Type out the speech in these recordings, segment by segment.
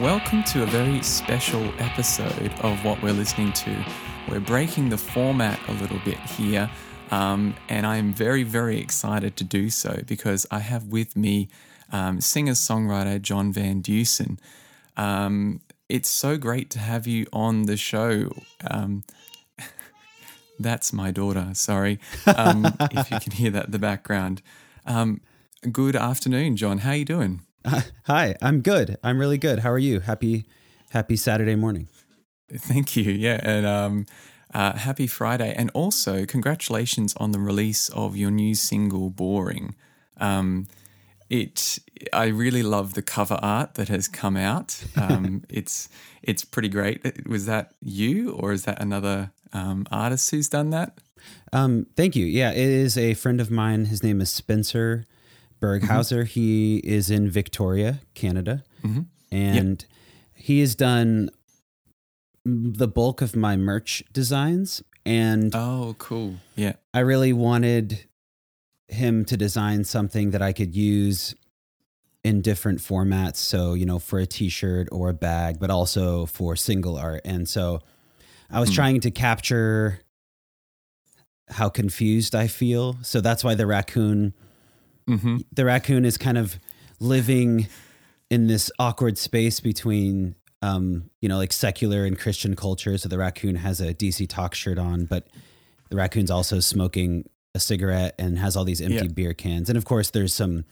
welcome to a very special episode of what we're listening to. We're breaking the format a little bit here, um, and I'm very, very excited to do so because I have with me um, singer songwriter John Van Deusen. Um, it's so great to have you on the show. Um, that's my daughter, sorry, um, if you can hear that in the background. Um, good afternoon, John. How are you doing? Uh, hi, I'm good. I'm really good. How are you? Happy, happy Saturday morning. Thank you. Yeah, and um, uh, happy Friday, and also congratulations on the release of your new single, "Boring." Um, it, I really love the cover art that has come out. Um, it's it's pretty great. Was that you, or is that another um, artist who's done that? Um, thank you. Yeah, it is a friend of mine. His name is Spencer Berghauser. Mm-hmm. He is in Victoria, Canada, mm-hmm. and yep. he has done the bulk of my merch designs. And oh, cool! Yeah, I really wanted him to design something that I could use in different formats. So, you know, for a t shirt or a bag, but also for single art. And so I was mm. trying to capture how confused I feel. So that's why the raccoon Mm-hmm. The raccoon is kind of living in this awkward space between, um, you know, like secular and Christian culture. So the raccoon has a DC Talk shirt on, but the raccoon's also smoking a cigarette and has all these empty yeah. beer cans. And of course, there's some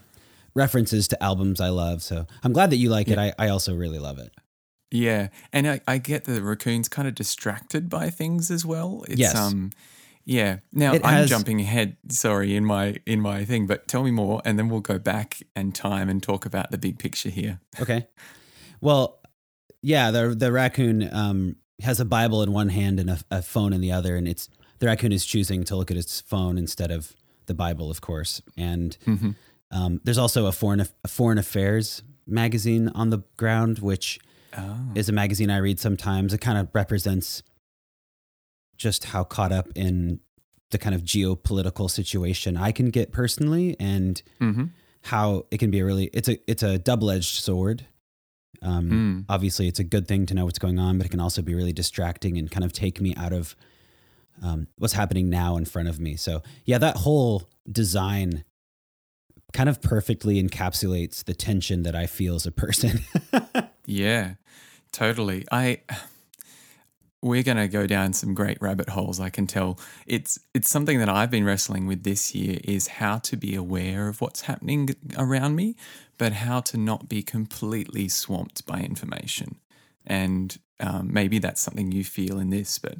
references to albums I love. So I'm glad that you like yeah. it. I, I also really love it. Yeah, and I, I get the raccoon's kind of distracted by things as well. It's, yes. Um, yeah. Now it I'm has, jumping ahead, sorry, in my in my thing, but tell me more, and then we'll go back and time and talk about the big picture here. Okay. Well, yeah, the the raccoon um, has a Bible in one hand and a, a, phone in the other, and it's the raccoon is choosing to look at its phone instead of the Bible, of course. And mm-hmm. um, there's also a foreign a foreign affairs magazine on the ground, which oh. is a magazine I read sometimes. It kind of represents just how caught up in the kind of geopolitical situation I can get personally and mm-hmm. how it can be a really it's a it's a double-edged sword. Um, mm. obviously it's a good thing to know what's going on, but it can also be really distracting and kind of take me out of um, what's happening now in front of me. So yeah, that whole design kind of perfectly encapsulates the tension that I feel as a person. yeah, totally. I we're going to go down some great rabbit holes i can tell. It's it's something that i've been wrestling with this year is how to be aware of what's happening around me but how to not be completely swamped by information. And um, maybe that's something you feel in this but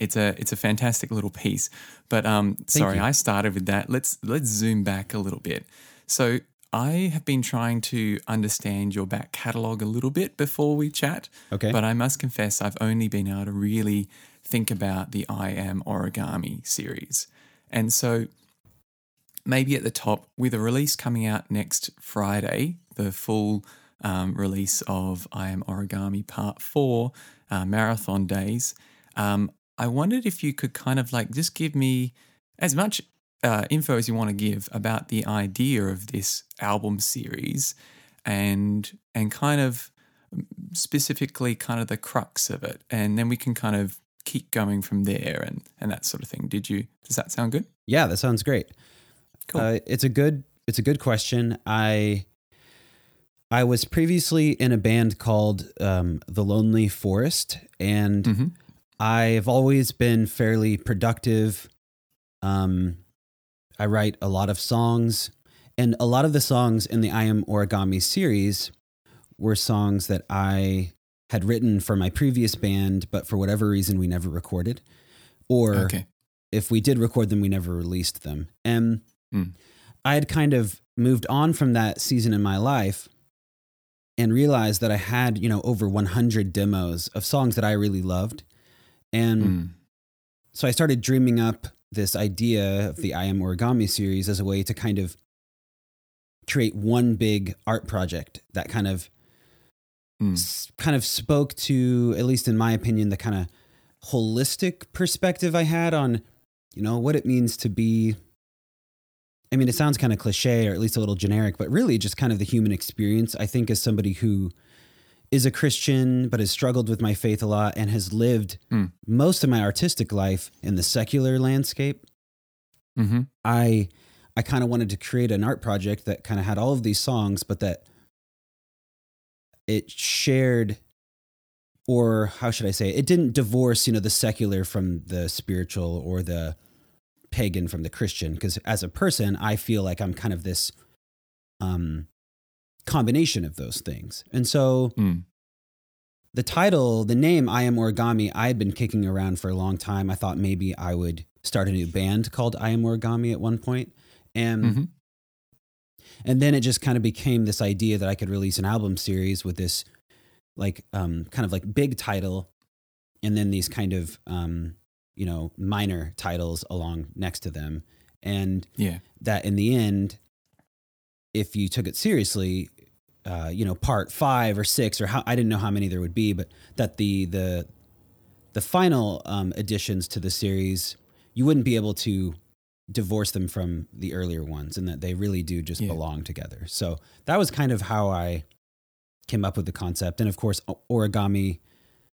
it's a it's a fantastic little piece. But um, sorry i started with that. Let's let's zoom back a little bit. So I have been trying to understand your back catalogue a little bit before we chat. Okay. But I must confess, I've only been able to really think about the I Am Origami series. And so maybe at the top, with a release coming out next Friday, the full um, release of I Am Origami Part 4 uh, Marathon Days, um, I wondered if you could kind of like just give me as much uh, info as you want to give about the idea of this album series and and kind of specifically kind of the crux of it. And then we can kind of keep going from there and and that sort of thing. Did you does that sound good? Yeah that sounds great. Cool. Uh, it's a good it's a good question. I i was previously in a band called um, the lonely forest and mm-hmm. i've always been fairly productive um I write a lot of songs, and a lot of the songs in the I Am Origami series were songs that I had written for my previous band, but for whatever reason we never recorded, or okay. if we did record them, we never released them. And mm. I had kind of moved on from that season in my life and realized that I had, you know, over 100 demos of songs that I really loved. And mm. so I started dreaming up this idea of the I Am Origami series as a way to kind of create one big art project that kind of mm. s- kind of spoke to at least in my opinion the kind of holistic perspective I had on you know what it means to be I mean it sounds kind of cliche or at least a little generic but really just kind of the human experience I think as somebody who is a Christian but has struggled with my faith a lot and has lived Mm. most of my artistic life in the secular landscape. Mm-hmm. I I kind of wanted to create an art project that kind of had all of these songs, but that it shared, or how should I say, it, it didn't divorce, you know, the secular from the spiritual or the pagan from the Christian. Because as a person, I feel like I'm kind of this um, combination of those things, and so Mm. the title, the name I Am Origami, I had been kicking around for a long time. I thought maybe I would start a new band called I Am Origami at one point. And Mhm. and then it just kind of became this idea that I could release an album series with this like um kind of like big title and then these kind of um you know minor titles along next to them. And Yeah. that in the end, if you took it seriously, uh, you know, part five or six or how I didn't know how many there would be, but that the the the final um, additions to the series, you wouldn't be able to divorce them from the earlier ones, and that they really do just Yeah. belong together. So that was kind of how I came up with the concept, and of course, origami.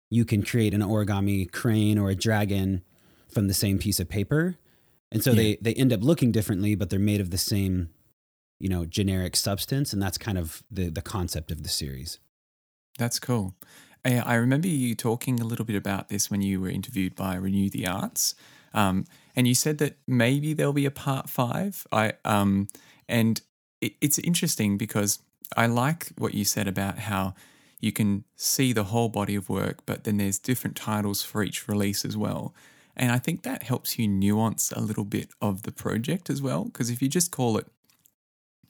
You can create an origami crane or a dragon from the same piece of paper, and so Yeah. they they end up looking differently, but they're made of the same, you know, generic substance, and that's kind of the the concept of the series. That's cool. I, I remember you talking a little bit about this when you were interviewed by Renew the Arts, um, and you said that maybe there'll be a part five. I um, and it, it's interesting because I like what you said about how you can see the whole body of work, but then there's different titles for each release as well. And I think that helps you nuance a little bit of the project as well. Because if you just call it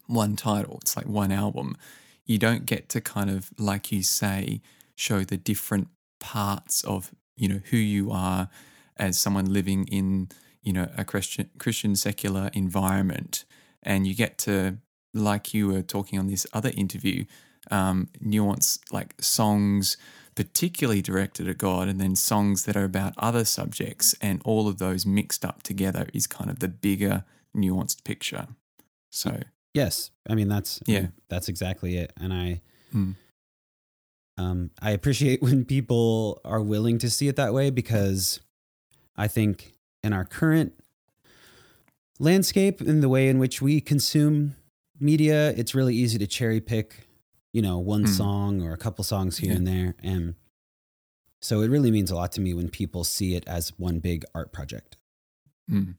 one title, it's like one album, you don't get to kind of, like you say, show the different parts of, you know, who you are as someone living in, you know, a Christian Christian secular environment. And you get to, like you were talking on this other interview, um, nuance like songs particularly directed at God and then songs that are about other subjects and all of those mixed up together is kind of the bigger nuanced picture. So Yes, I mean that's I Yeah. mean, that's exactly it, and I Hmm. um, I appreciate when people are willing to see it that way because I think in our current landscape, in the way in which we consume media, it's really easy to cherry pick, you know, one Hmm. song or a couple songs here Yeah. and there, and so it really means a lot to me when people see it as one big art project. mm.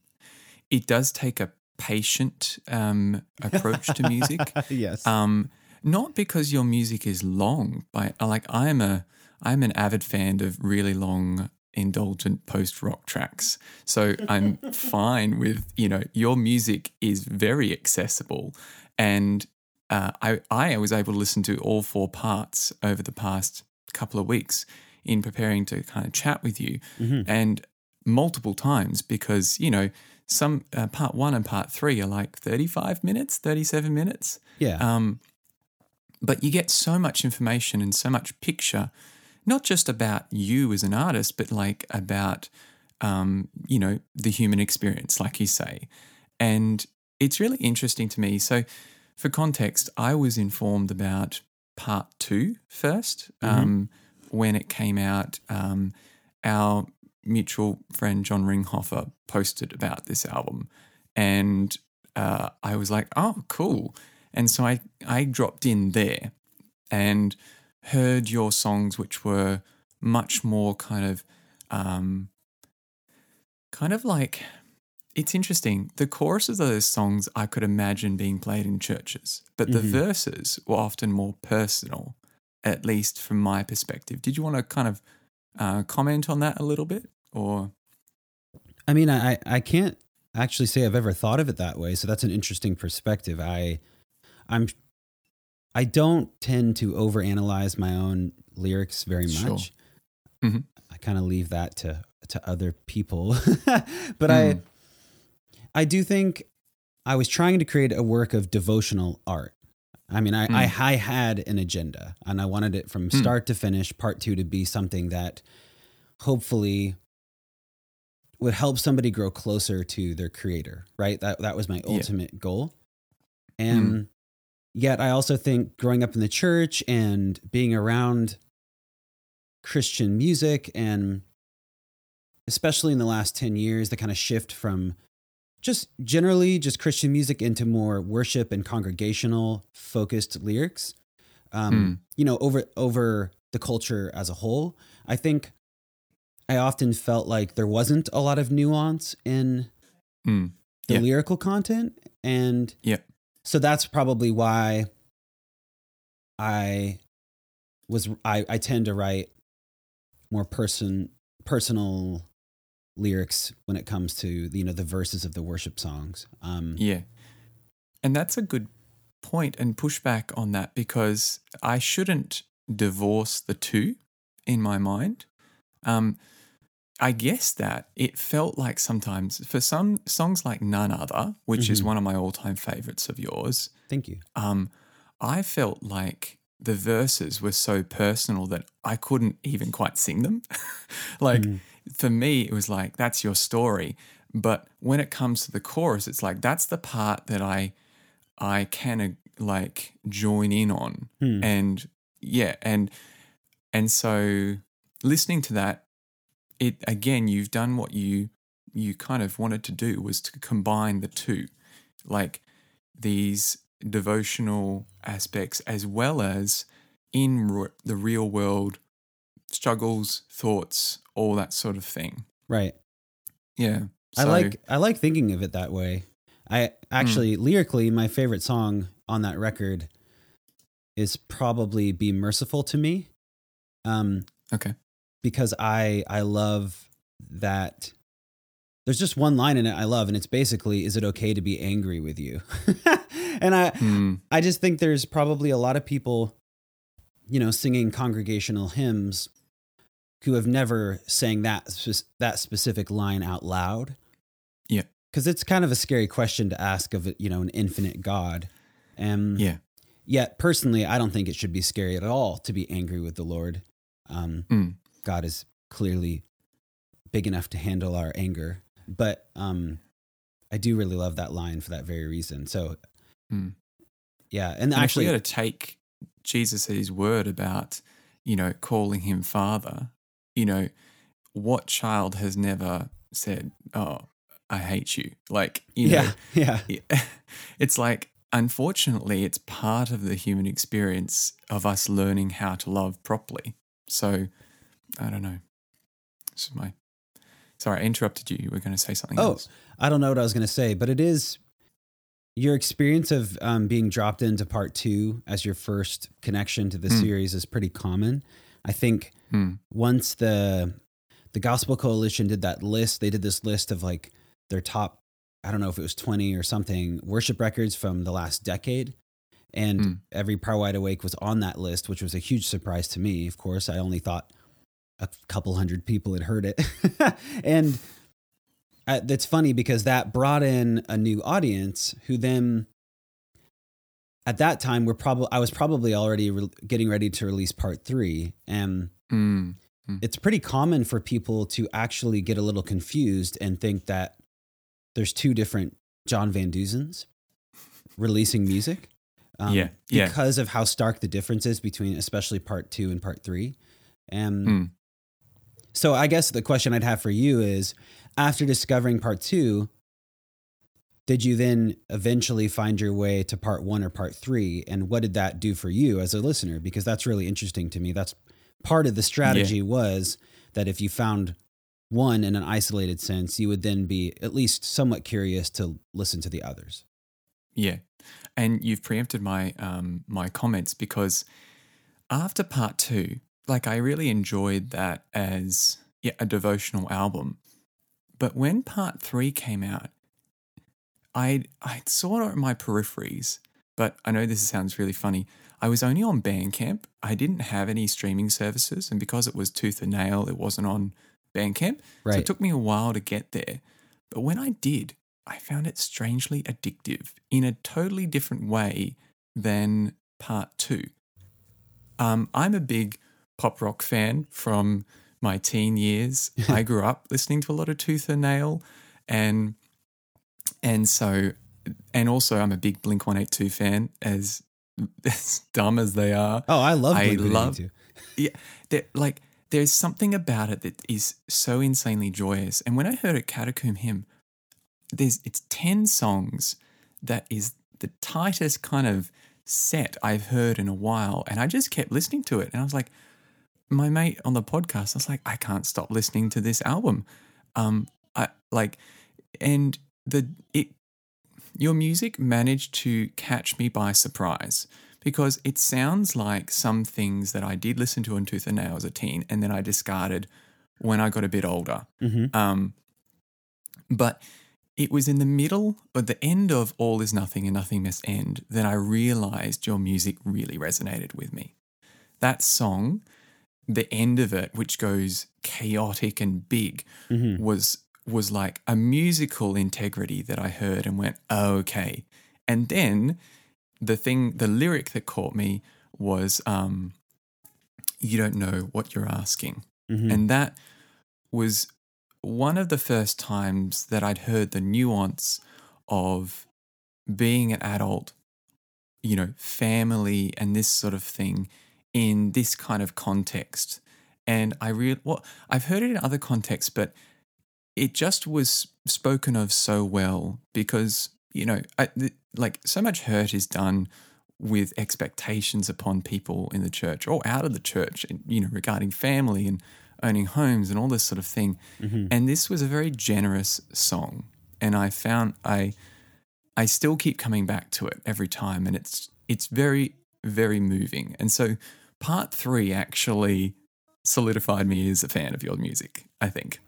it does take a patient um, approach to music. yes. Um, not because your music is long, but like I'm a I'm an avid fan of really long indulgent post rock tracks. So I'm fine with, you know, your music is very accessible. And uh, I, I was able to listen to all four parts over the past couple of weeks in preparing to kind of chat with you Mhm. and multiple times because, you know, some uh, part one and part three are like 35 minutes, 37 minutes. Yeah. Um, but you get so much information and so much picture, not just about you as an artist, but like about, um, you know, the human experience, like you say. And it's really interesting to me. So, for context, I was informed about part two first um, when it came out. Um, our mutual friend John Ringhofer posted about this album, and uh, I was like, "Oh, cool!" And so I I dropped in there and heard your songs, which were much more kind of um, kind of like it's interesting. The choruses of those songs I could imagine being played in churches, but the Mhm. verses were often more personal, at least from my perspective. Did you want to kind of uh, comment on that a little bit, or I mean, I I can't actually say I've ever thought of it that way. So that's an interesting perspective. I I'm I don't tend to overanalyze my own lyrics very Sure. much. Mhm. I kind of leave that to to other people. but I Mm. I do think I was trying to create a work of devotional art. I mean, I, I, Mm. I had an agenda and I wanted it from start to finish, part two, to be something that hopefully would help somebody grow closer to their creator, right? That, that was my Yeah. ultimate goal. And yet I also think growing up in the church and being around Christian music and especially in the last 10 years, the kind of shift from just generally just Christian music into more worship and congregational focused lyrics. Um, mm. You know, over over the culture as a whole, I think I often felt like there wasn't a lot of nuance in mm. the yeah. lyrical content, and yeah, so that's probably why I was I, I tend to write more person personal lyrics when it comes to you know the verses of the worship songs. Um, yeah, and that's a good point and pushback on that because I shouldn't divorce the two in my mind. Um, I guess that it felt like sometimes for some songs like None Other, which mm-hmm. is one of my all time favorites of yours. Thank you. Um, I felt like the verses were so personal that I couldn't even quite sing them. like mm for me, it was like, that's your story. But when it comes to the chorus, it's like, that's the part that I, I can like join in on. Hmm. And yeah. And, and so listening to that, it again, you've done what you, you kind of wanted to do was to combine the two, like these devotional aspects as well as in re- the real world struggles, thoughts, all that sort of thing. Right. Yeah. So, I like I like thinking of it that way. I actually mm. lyrically my favorite song on that record is probably Be Merciful to Me. Um okay. Because I I love that there's just one line in it I love and it's basically is it okay to be angry with you? and I mm. I just think there's probably a lot of people you know singing congregational hymns who have never sang that that specific line out loud. Yeah. Cuz it's kind of a scary question to ask of you know an infinite God. And yeah. Yet personally I don't think it should be scary at all to be angry with the Lord. Um, mm. God is clearly big enough to handle our anger. But um, I do really love that line for that very reason. So mm. yeah, and, and actually got to take Jesus at his word about you know calling him father you know, what child has never said, "Oh, I hate you"? Like, you know, yeah, yeah. It's like, unfortunately, it's part of the human experience of us learning how to love properly. So, I don't know. This is my. Sorry, I interrupted you. You were going to say something oh, else. I don't know what I was going to say, but it is your experience of um, being dropped into part two as your first connection to the mm. series is pretty common. I think Hmm. Once the the Gospel Coalition did that list, they did this list of like their top, I don't know if it was 20 or something, worship records from the last decade. And hmm. every Power Wide Awake was on that list, which was a huge surprise to me. Of course, I only thought a couple hundred people had heard it. and uh, that's funny because that brought in a new audience who then at that time we're probably I was probably already re- getting ready to release part 3 and Mm. Mm. It's pretty common for people to actually get a little confused and think that there's two different John Van Deusens releasing music. Um, yeah, yeah. Because of how stark the difference is between, especially part two and part three. And mm. So I guess the question I'd have for you is after discovering part two, did you then eventually find your way to part one or part three? And what did that do for you as a listener? Because that's really interesting to me. That's part of the strategy yeah. was that if you found one in an isolated sense, you would then be at least somewhat curious to listen to the others. Yeah, and you've preempted my um, my comments because after part two, like I really enjoyed that as yeah a devotional album, but when part three came out, I I saw it in my peripheries. But I know this sounds really funny. I was only on Bandcamp. I didn't have any streaming services, and because it was tooth and nail, it wasn't on Bandcamp. Right. So it took me a while to get there. But when I did, I found it strangely addictive in a totally different way than part two. Um, I'm a big pop rock fan from my teen years. I grew up listening to a lot of Tooth and Nail, and and so and also I'm a big Blink 182 fan, as as dumb as they are. Oh, I love I love- 182. Yeah, they're- like there's something about it that is so insanely joyous. And when I heard a Catacomb hymn, there's it's ten songs that is the tightest kind of set I've heard in a while, and I just kept listening to it, and I was like, my mate on the podcast, I was like, I can't stop listening to this album. Um, I like, and the it your music managed to catch me by surprise because it sounds like some things that I did listen to on Tooth and Nail as a teen and then I discarded when I got a bit older. Mhm. Um, but it was in the middle or the end of All Is Nothing and Nothing Must End that I realized your music really resonated with me. That song, the end of it, which goes chaotic and big, Mhm. was was like a musical integrity that I heard and went, oh, okay. And then the thing, the lyric that caught me was, um, "You don't know what you're asking," Mhm. and that was one of the first times that I'd heard the nuance of being an adult, you know, family and this sort of thing in this kind of context. And I real well, I've heard it in other contexts, but it just was spoken of so well because you know, I, th- like so much hurt is done with expectations upon people in the church or out of the church, and, you know, regarding family and owning homes and all this sort of thing. Mhm. And this was a very generous song, and I found I I still keep coming back to it every time, and it's it's very very moving. And so part three actually solidified me as a fan of your music. I think.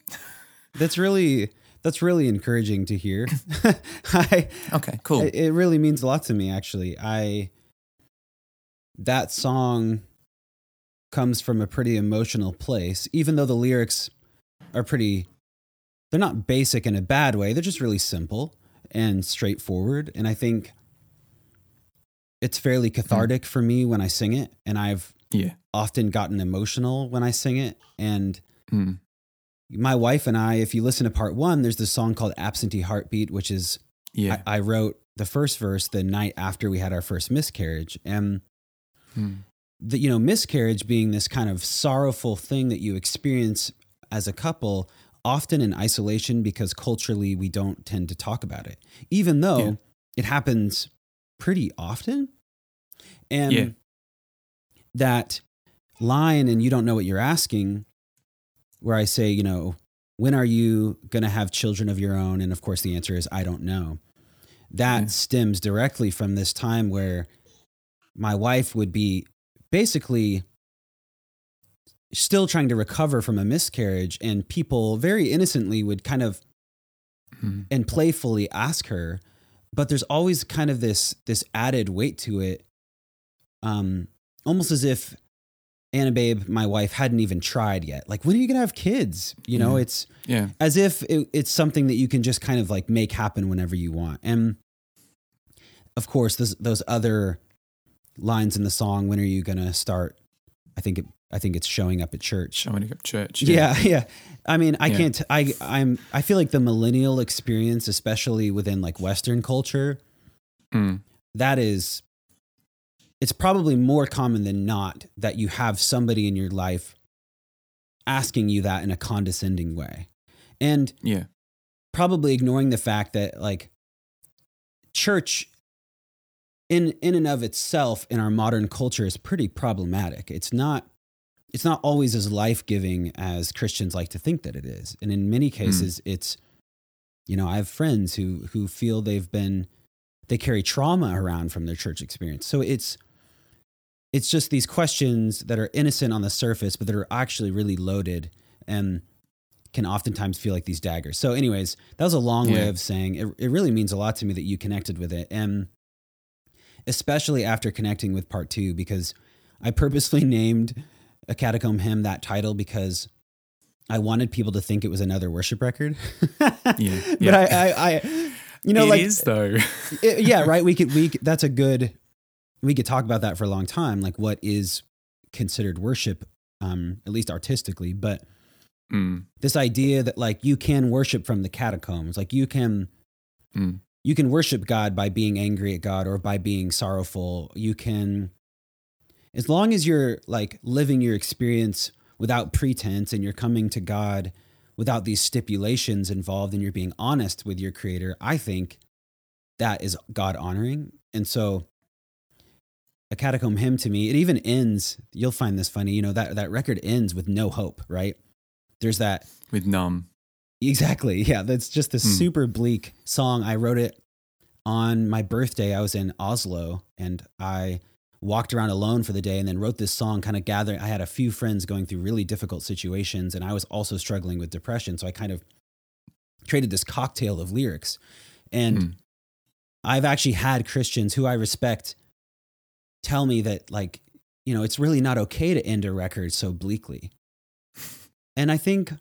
That's really that's really encouraging to hear. I Okay, cool. it it really means a lot to me actually. I that song comes from a pretty emotional place even though the lyrics are pretty they're not basic in a bad way. They're just really simple and straightforward and I think it's fairly hmm. cathartic for me when I sing it and I've yeah. often gotten emotional when I sing it and Mm. my wife and I, if you listen to part one, there's this song called Absentee Heartbeat, which is Yeah. I, I wrote the first verse the night after we had our first miscarriage. And Mm. the, you know, miscarriage being this kind of sorrowful thing that you experience as a couple, often in isolation because culturally we don't tend to talk about it, even though Yeah. it happens pretty often. And Yeah. That line, and you don't know what you're asking, where I say, you know, when are you going to have children of your own? And of course, the answer is, I don't know. That Yeah. stems directly from this time where my wife would be basically still trying to recover from a miscarriage, and people very innocently would kind of Mm. and playfully ask her but there's always kind of this this added weight to it um almost as if Anna Babe, my wife, hadn't even tried yet. Like, when are you gonna have kids? You know, Yeah. it's Yeah. as if it, it's something that you can just kind of like make happen whenever you want. And of course, those those other lines in the song. When are you gonna start? I think it. I think it's showing up at church. Showing up church. Yeah, yeah. I mean, I Yeah. can't. I I'm. I feel like the millennial experience, especially within like Western culture, Mm. that is. It's probably more common than not that you have somebody in your life asking you that in a condescending way, and Yeah. probably ignoring the fact that like church in in and of itself in our modern culture is pretty problematic. It's not it's not always as life-giving as Christians like to think that it is. And in many hmm. cases it's you know, I have friends who who feel they've been they carry trauma around from their church experience. So it's it's just these questions that are innocent on the surface but that are actually really loaded and can oftentimes feel like these daggers. So, anyways, that was a long way of saying it, it really means a lot to me that you connected with it. And especially after connecting with part two, because I purposely named a catacomb hymn that title because I wanted people to think it was another worship record. Yeah, But. I, I, I, you know, It like, is, though. it- yeah, right. We could, we, could- that's a good, we could talk about that for a long time. Like, what is considered worship, um, at least artistically, but Mm. this idea that like you can worship from the catacombs like you can Mm. you can worship God by being angry at God or by being sorrowful. You can, as long as you're like living your experience without pretense and you're coming to God without these stipulations involved and you're being honest with your creator, I think that is God honoring. And so a catacomb hymn to me, it even ends, you'll find this funny, you know, that, that record ends with no hope, right? There's that with numb. Exactly. Yeah. That's just this mm. super bleak song. I wrote it on my birthday. I was in Oslo and I walked around alone for the day and then wrote this song kind of gathering. I had a few friends going through really difficult situations and I was also struggling with depression. So I kind of created this cocktail of lyrics. And mm. I've actually had Christians who I respect tell me that, like, you know, it's really not okay to end a record so bleakly. And I think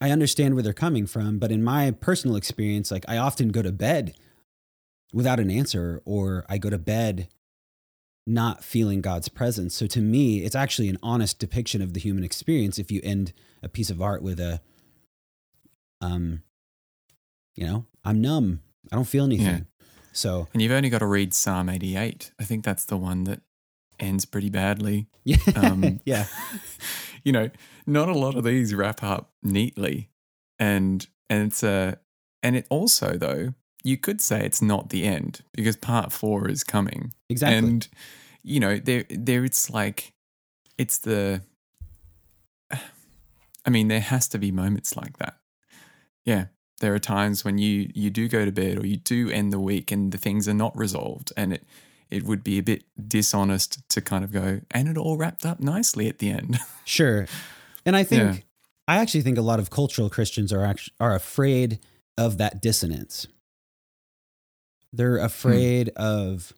I understand where they're coming from, but in my personal experience, like I often go to bed without an answer, or I go to bed not feeling God's presence. So to me, it's actually an honest depiction of the human experience if you end a piece of art with a, um, you know, I'm numb. I don't feel anything. Yeah. So, and you've only got to read Psalm 88. I think that's the one that ends pretty badly. Yeah. Um, yeah. you know, not a lot of these wrap up neatly. And, and it's a, and it also, though, you could say it's not the end because part four is coming. Exactly. And, you know, there, there, it's like, it's the, I mean, there has to be moments like that. Yeah. There are times when you, you do go to bed or you do end the week and the things are not resolved and it, it would be a bit dishonest to kind of go, and it all wrapped up nicely at the end. sure. And I think, yeah. I actually think a lot of cultural Christians are actually, are afraid of that dissonance. They're hmm. afraid hmm. of,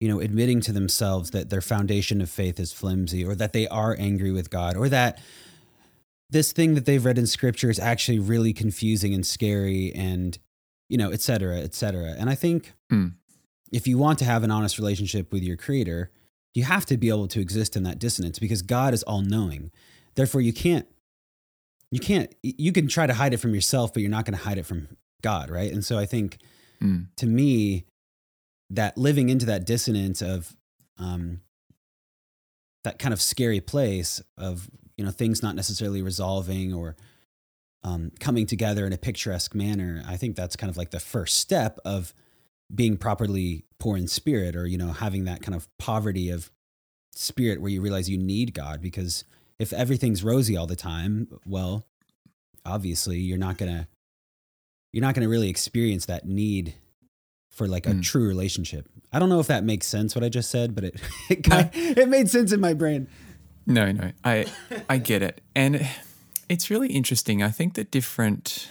you know, admitting to themselves that their foundation of faith is flimsy or that they are angry with God or that this thing that they've read in scripture is actually really confusing and scary and, you know, et cetera, et cetera. And I think hmm if you want to have an honest relationship with your creator, you have to be able to exist in that dissonance because God is all knowing. Therefore, you can't, you can't, you can try to hide it from yourself, but you're not going to hide it from God, right? And so I think mm. to me, that living into that dissonance of um, that kind of scary place of, you know, things not necessarily resolving or um, coming together in a picturesque manner, I think that's kind of like the first step of being properly poor in spirit or you know having that kind of poverty of spirit where you realize you need god. Because if everything's rosy all the time well obviously you're not gonna you're not gonna really experience that need for like a mm. true relationship. I don't know if that makes sense what i just said but it it, it made sense in my brain no no i i get it and it's really interesting i think that different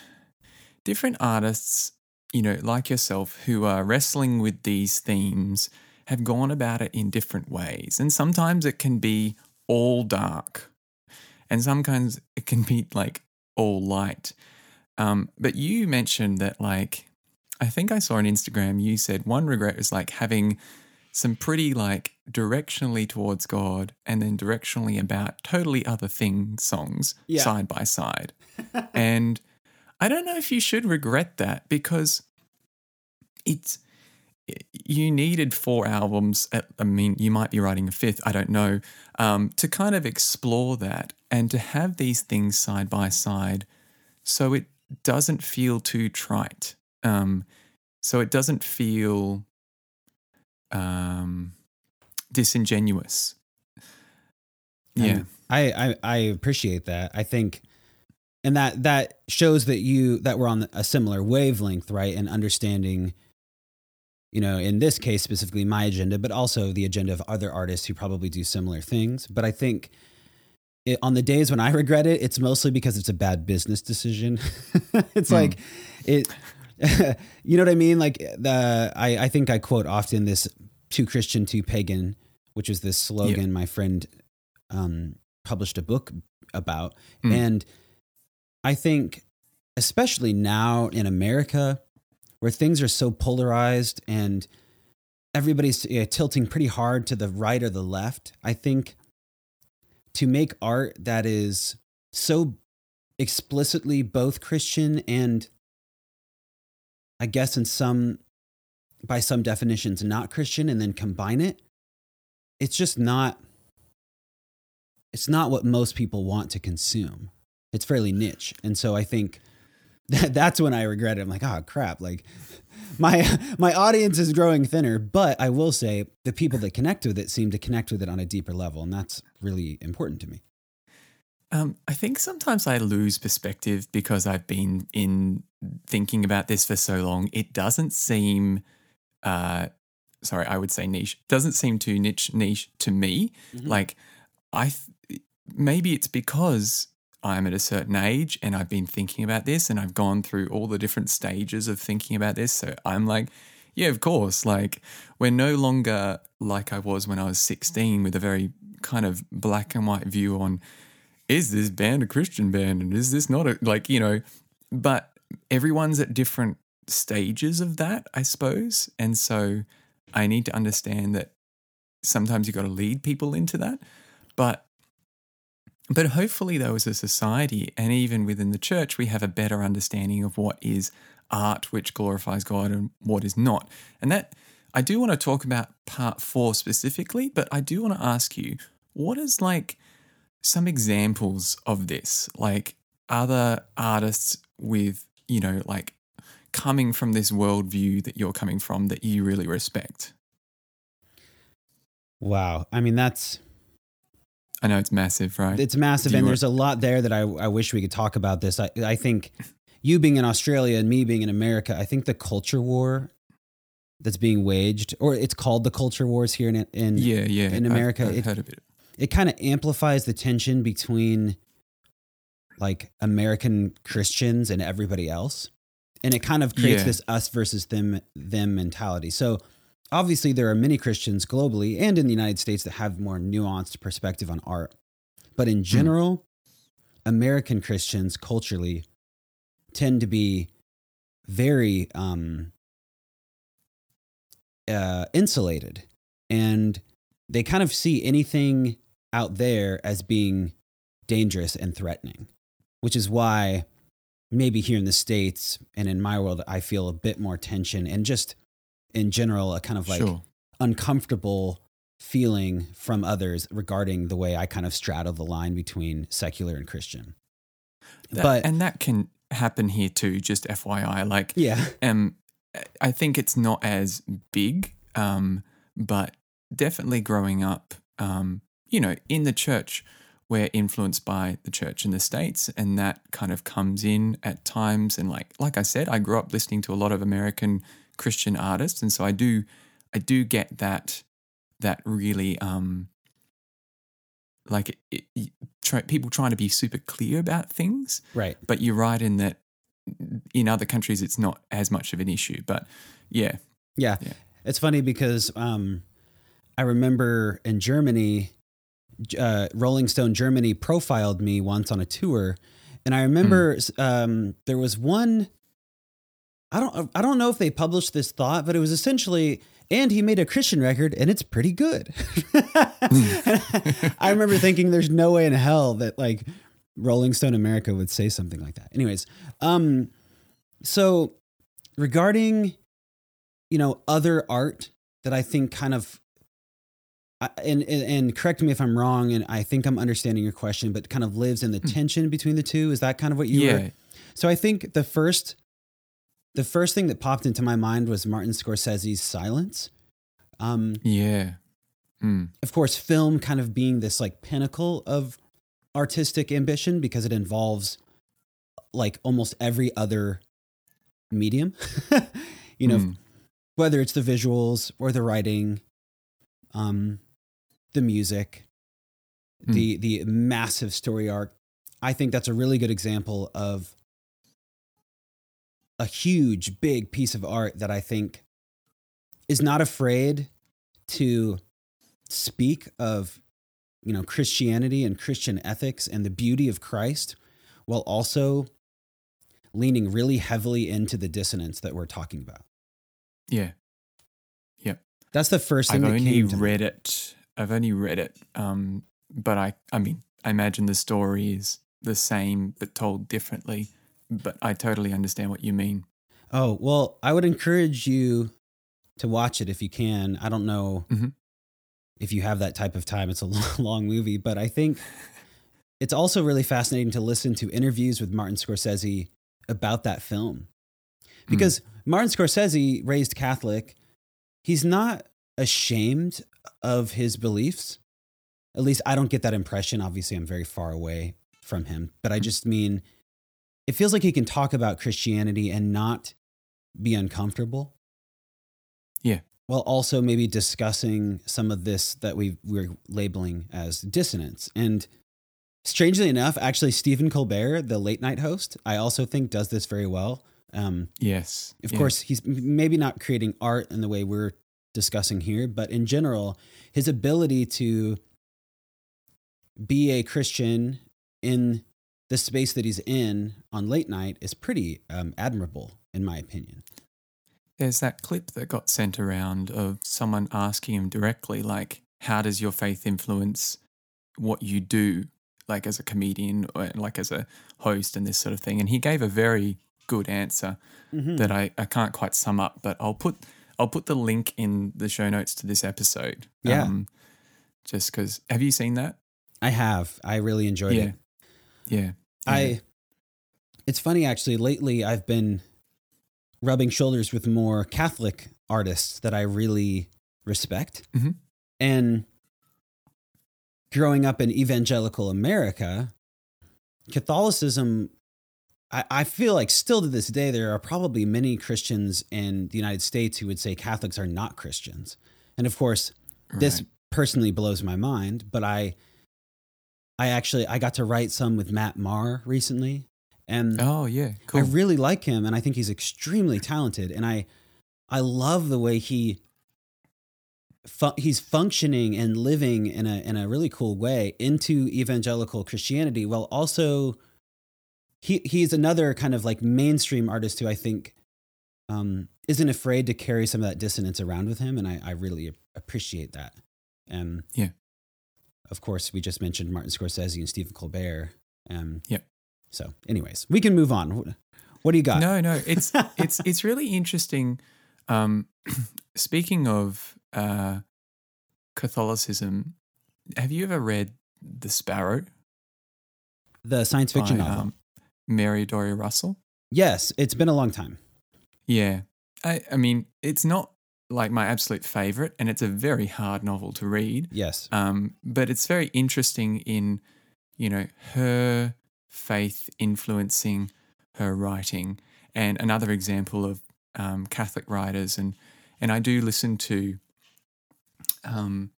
different artists you know, like yourself, who are wrestling with these themes have gone about it in different ways. And sometimes it can be all dark, and sometimes it can be like all light. Um, but you mentioned that, like, I think I saw on Instagram, you said one regret is like having some pretty like directionally towards God and then directionally about totally other things songs yeah. side by side. and I don't know if you should regret that because it's you needed four albums. At, I mean, you might be writing a fifth. I don't know. Um, to kind of explore that and to have these things side by side, so it doesn't feel too trite. Um, so it doesn't feel um, disingenuous. Yeah, I, I I appreciate that. I think and that that shows that you that we're on a similar wavelength right and understanding you know in this case specifically my agenda but also the agenda of other artists who probably do similar things but i think it, on the days when i regret it it's mostly because it's a bad business decision it's mm. like it you know what i mean like the I, I think i quote often this too christian too pagan which is this slogan yeah. my friend um, published a book about mm. and I think, especially now in America, where things are so polarized and everybody's uh, tilting pretty hard to the right or the left, I think to make art that is so explicitly both Christian and I guess in some by some definitions not Christian and then combine it, it's just not it's not what most people want to consume. It's fairly niche. And so I think that, that's when I regret it. I'm like, oh crap, like my my audience is growing thinner, but I will say the people that connect with it seem to connect with it on a deeper level, and that's really important to me. Um, I think sometimes I lose perspective because I've been in thinking about this for so long. It doesn't seem, uh, sorry, I would say niche. Doesn't seem too niche niche to me. Mm-hmm. Like I, th- maybe it's because I'm at a certain age and I've been thinking about this and I've gone through all the different stages of thinking about this. So I'm like, yeah, of course. Like, we're no longer like I was when I was 16 with a very kind of black and white view on is this band a Christian band and is this not a, like, you know, but everyone's at different stages of that, I suppose. And so I need to understand that sometimes you've got to lead people into that. But but hopefully, though, as a society and even within the church, we have a better understanding of what is art which glorifies God and what is not. And that I do want to talk about part four specifically, but I do want to ask you what is like some examples of this? Like other artists with, you know, like coming from this worldview that you're coming from that you really respect? Wow. I mean, that's I know it's massive, right? It's massive, and there's a lot there that I, I wish we could talk about this. I, I think you being in Australia and me being in America, I think the culture war that's being waged, or it's called the culture wars here in in yeah yeah in America. I've, I've it, heard of it. It kind of amplifies the tension between like American Christians and everybody else, and it kind of creates yeah. this us versus them them mentality. So obviously there are many Christians globally and in the United States that have more nuanced perspective on art. But in hmm. general, mm. American Christians culturally tend to be very um, uh, insulated and they kind of see anything out there as being dangerous and threatening, which is why maybe here in the States and in my world, I feel a bit more tension and just in general a kind of like sure. uncomfortable feeling from others regarding the way I kind of straddle the line between secular and Christian. That, but and that can happen here too. Just FYI, like yeah, um, I think it's not as big, um, but definitely growing up, um, you know, in the church, we're influenced by the church in the states, and that kind of comes in at times. And like like I said, I grew up listening to a lot of American Christian artists, and so I do I do get that that really um like it, it, try, people trying to be super clear about things, right? But you're right in that in other countries it's not as much of an issue. But yeah, yeah, yeah. it's funny because um, I remember in Germany, uh, Rolling Stone Germany profiled me once on a tour, and I remember mm. um, there was one I don't I don't know if they published this thought, but it was essentially and he made a Christian record and it's pretty good. I remember thinking there's no way in hell that like Rolling Stone America would say something like that. Anyways, um so regarding you know other art that I think kind of and, and, and correct me if I'm wrong, and I think I'm understanding your question, but kind of lives in the hmm. tension between the two. Is that kind of what you yeah. were? So I think the first the first thing that popped into my mind was Martin Scorsese's Silence. Um, yeah. Mm. Of course, film kind of being this like pinnacle of artistic ambition because it involves like almost every other medium. you know, mm. whether it's the visuals or the writing, um, the music, mm. the the massive story arc. I think that's a really good example of a huge, big piece of art that I think is not afraid to speak of you know Christianity and Christian ethics and the beauty of Christ while also leaning really heavily into the dissonance that we're talking about. Yeah. Yep. That's the first thing I've only read me. it. I've only read it. Um, but I I mean, I imagine the story is the same but told differently but I totally understand what you mean. Oh, well, I would encourage you to watch it if you can. I don't know mm-hmm. if you have that type of time. It's a long, movie, but I think it's also really fascinating to listen to interviews with Martin Scorsese about that film. Because mm. Martin Scorsese, raised Catholic, he's not ashamed of his beliefs. At least I don't get that impression. Obviously, I'm very far away from him, but I just mean it feels like he can talk about Christianity and not be uncomfortable. Yeah. While also maybe discussing some of this that we we're labeling as dissonance. And strangely enough, actually Stephen Colbert, the late night host, I also think does this very well. Um, yes. Of yeah. course, he's maybe not creating art in the way we're discussing here, but in general, his ability to be a Christian in the space that he's in on late night is pretty um, admirable, in my opinion. There's that clip that got sent around of someone asking him directly, like, how does your faith influence what you do, like as a comedian or like as a host and this sort of thing? And he gave a very good answer mm-hmm. that I, I can't quite sum up, but I'll put I'll put the link in the show notes to this episode. Yeah. Um, just because, have you seen that? I have. I really enjoyed yeah. it. Yeah. yeah. I. It's funny actually. Lately, I've been rubbing shoulders with more Catholic artists that I really respect, mm-hmm. and growing up in evangelical America, Catholicism I, I feel like still to this day, there are probably many Christians in the United States who would say Catholics are not Christians. And of course, right. this personally blows my mind, but I, I actually, I got to write some with Matt Maher recently. And oh yeah, cool. I really like him, and I think he's extremely talented. And I, I love the way he Fu- he's functioning and living in a in a really cool way into evangelical Christianity while also he he's another kind of like mainstream artist who I think um, isn't afraid to carry some of that dissonance around with him, and I, I really appreciate that. Um, yeah. Of course, we just mentioned Martin Scorsese and Stephen Colbert. Um, yeah. So, anyways, we can move on. What do you got? No, no, it's it's it's really interesting. Um, speaking of uh, Catholicism, have you ever read The Sparrow? The science fiction by, novel. Um, Mary Doria Russell? Yes, it's been a long time. Yeah. I, I mean, it's not like my absolute favorite, and it's a very hard novel to read. Yes. Um, but it's very interesting in, you know, her faith influencing her writing. And another example of um, Catholic writers, and and I do listen to. Um,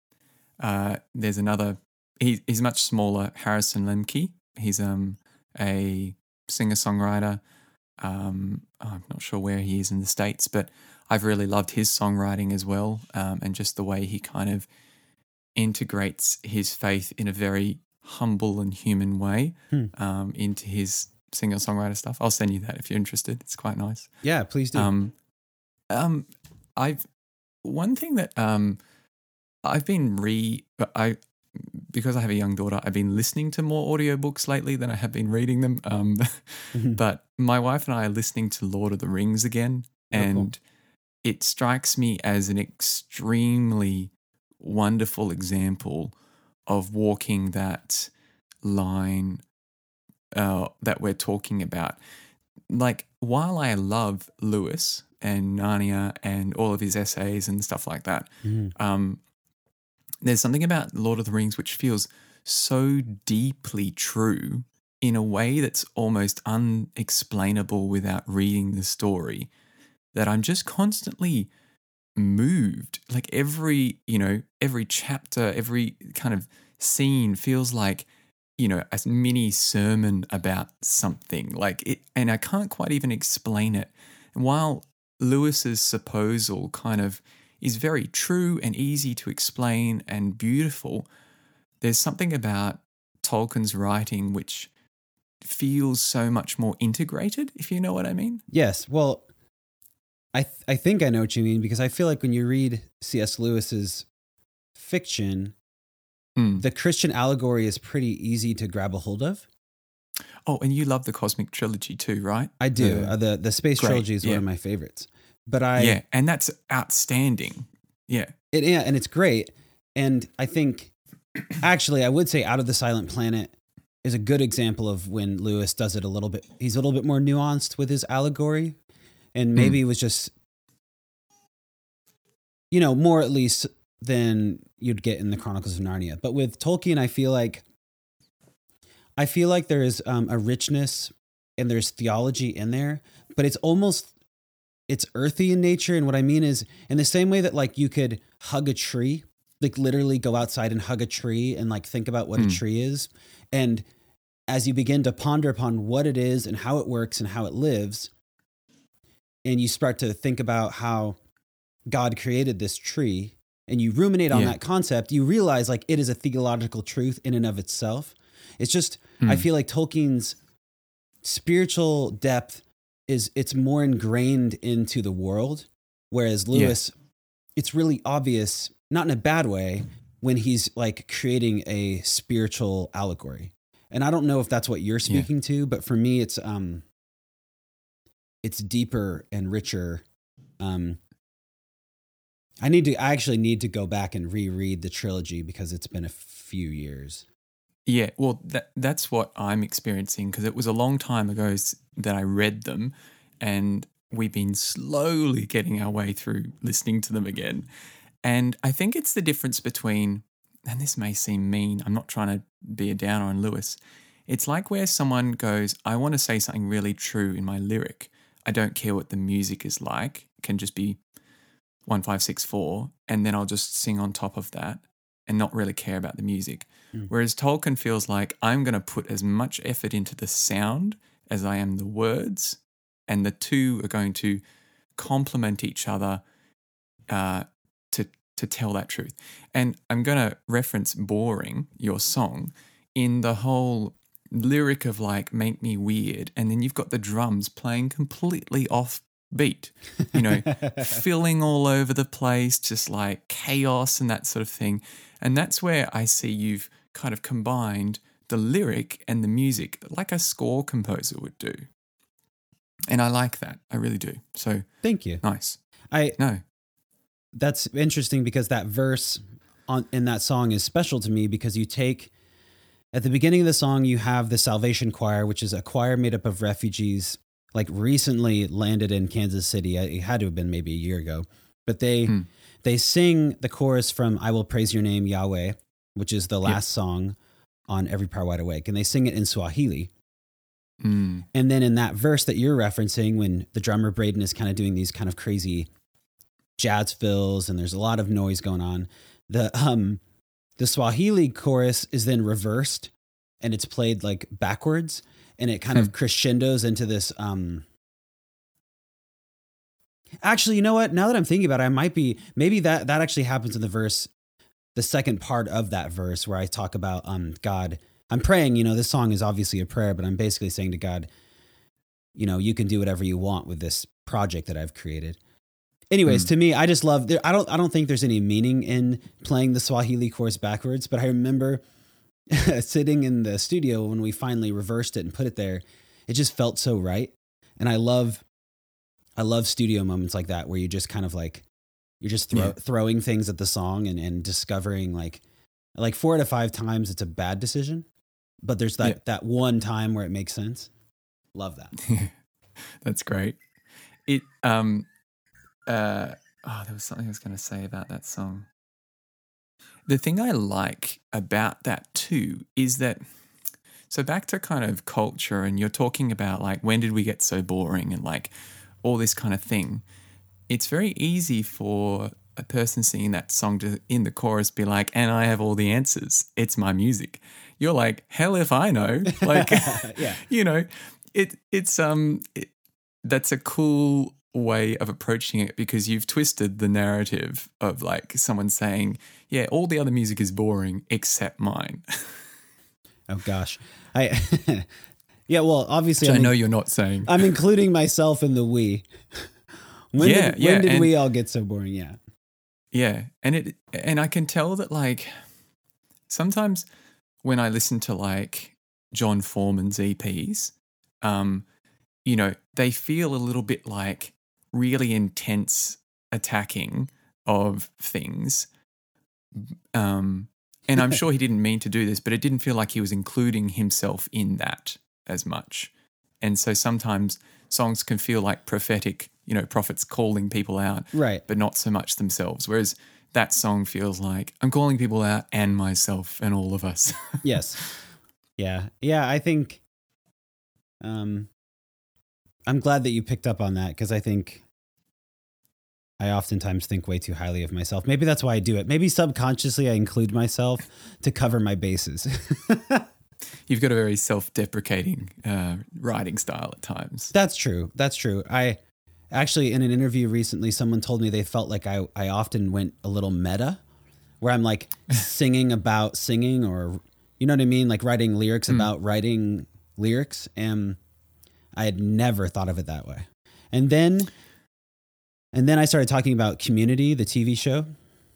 uh, there's another. He, he's much smaller. Harrison Lemke. He's um a singer songwriter. Um, I'm not sure where he is in the States, but I've really loved his songwriting as well. Um, and just the way he kind of integrates his faith in a very humble and human way hmm. um, into his singer songwriter stuff. I'll send you that if you're interested. It's quite nice. Yeah, please do. Um, um, I've one thing that um, I've been re I because I have a young daughter, I've been listening to more audiobooks lately than I have been reading them. Um, mm-hmm. But my wife and I are listening to Lord of the Rings again. And oh, cool. it strikes me as an extremely wonderful example of walking that line uh, that we're talking about. Like, while I love Lewis and Narnia and all of his essays and stuff like that, mm. um, there's something about Lord of the Rings which feels so deeply true in a way that's almost unexplainable without reading the story that I'm just constantly moved. Like every, you know, every chapter, every kind of scene feels like, you know, a mini sermon about something. Like it, and I can't quite even explain it. And while Lewis's supposal kind of is very true and easy to explain and beautiful, there's something about Tolkien's writing which feels so much more integrated, if you know what I mean. Yes. Well, I th- I think I know what you mean because I feel like when you read C.S. Lewis's fiction, mm. the Christian allegory is pretty easy to grab a hold of. Oh, and you love the Cosmic Trilogy too, right? I do. The, uh, the the Space great, Trilogy is yeah. one of my favorites. But I Yeah, and that's outstanding. Yeah. It yeah, and it's great. And I think actually I would say Out of the Silent Planet is a good example of when Lewis does it a little bit he's a little bit more nuanced with his allegory. And hmm. maybe mm. it was just you know, more at least than you'd get in the Chronicles of Narnia. But with Tolkien, I feel like I feel like there is um, a richness and there's theology in there, but it's almost it's earthy in nature. And what I mean is, in the same way that like you could hug a tree, like literally go outside and hug a tree and like think about what mm. a hmm. tree is, and as you begin to ponder upon what it is and how it works and how it lives, and you start to think about how God created this tree and you ruminate on yeah. that concept, you realize like it is a theological truth in and of itself. It's just mm. I hmm. feel like Tolkien's spiritual depth is it's more ingrained into the world, whereas Lewis, yeah. it's really obvious, not in a bad way, when he's like creating a spiritual allegory. And I don't know if that's what you're speaking yeah. to, but for me, it's um, it's deeper and richer. Um, I need to. I actually need to go back and reread the trilogy because it's been a few years. Yeah, well, that that's what I'm experiencing because it was a long time ago that I read them, and we've been slowly getting our way through listening to them again. And I think it's the difference between, and this may seem mean, I'm not trying to be a downer on Lewis. It's like where someone goes, I want to say something really true in my lyric. I don't care what the music is like, it can just be 1564, and then I'll just sing on top of that and not really care about the music. Mm. Whereas Tolkien feels like I'm going to put as much effort into the sound as I am the words, and the two are going to complement each other uh, to to tell that truth. And I'm going to reference "Boring," your song, in the whole lyric of like "Make Me Weird," and then you've got the drums playing completely off beat, you know, filling all over the place, just like chaos and that sort of thing. And that's where I see you've kind of combined the lyric and the music like a score composer would do. And I like that. I really do. So thank you. Nice. I no. That's interesting because that verse on in that song is special to me because you take at the beginning of the song you have the Salvation Choir, which is a choir made up of refugees like recently landed in Kansas City. It had to have been maybe a year ago, but they hmm. they sing the chorus from "I Will Praise Your Name, Yahweh," which is the last yep. song on Every Prayer Wide Awake, and they sing it in Swahili. Hmm. And then in that verse that you're referencing, when the drummer Braden is kind of doing these kind of crazy jazz fills, and there's a lot of noise going on, the um the Swahili chorus is then reversed and it's played like backwards and it kind hmm. of crescendos into this um actually you know what now that i'm thinking about it i might be maybe that that actually happens in the verse the second part of that verse where i talk about um god i'm praying you know this song is obviously a prayer but i'm basically saying to god you know you can do whatever you want with this project that i've created anyways mm. to me i just love i don't i don't think there's any meaning in playing the swahili chorus backwards but i remember sitting in the studio when we finally reversed it and put it there, it just felt so right. And I love, I love studio moments like that where you just kind of like, you're just throw, yeah. throwing things at the song and, and discovering like, like four out of five times it's a bad decision, but there's that, yeah. that one time where it makes sense. Love that. That's great. It, um, uh, oh, there was something I was going to say about that song. The thing I like about that too is that so back to kind of culture and you're talking about like when did we get so boring and like all this kind of thing. It's very easy for a person singing that song to in the chorus be like, and I have all the answers. It's my music. You're like, hell if I know. Like yeah. you know, it it's um it, that's a cool way of approaching it because you've twisted the narrative of like someone saying, "Yeah, all the other music is boring except mine." oh gosh, I yeah. Well, obviously, I know you're not saying. I'm including myself in the we. When yeah, did, yeah. When did and, we all get so boring? Yeah, yeah, and it and I can tell that like sometimes when I listen to like Jon Foreman's EPs, um, you know, they feel a little bit like really intense attacking of things. Um, and I'm sure he didn't mean to do this, but it didn't feel like he was including himself in that as much. And so sometimes songs can feel like prophetic, you know, prophets calling people out, right? But not so much themselves. Whereas that song feels like I'm calling people out and myself and all of us. yes. Yeah. Yeah. I think, um, I'm glad that you picked up on that because I think I oftentimes think way too highly of myself. Maybe that's why I do it. Maybe subconsciously I include myself to cover my bases. You've got a very self-deprecating uh, writing style at times. That's true. That's true. I actually in an interview recently, someone told me they felt like I I often went a little meta, where I'm like singing about singing, or you know what I mean, like writing lyrics mm. about writing lyrics, and I had never thought of it that way. And then, and then I started talking about Community, the TV show.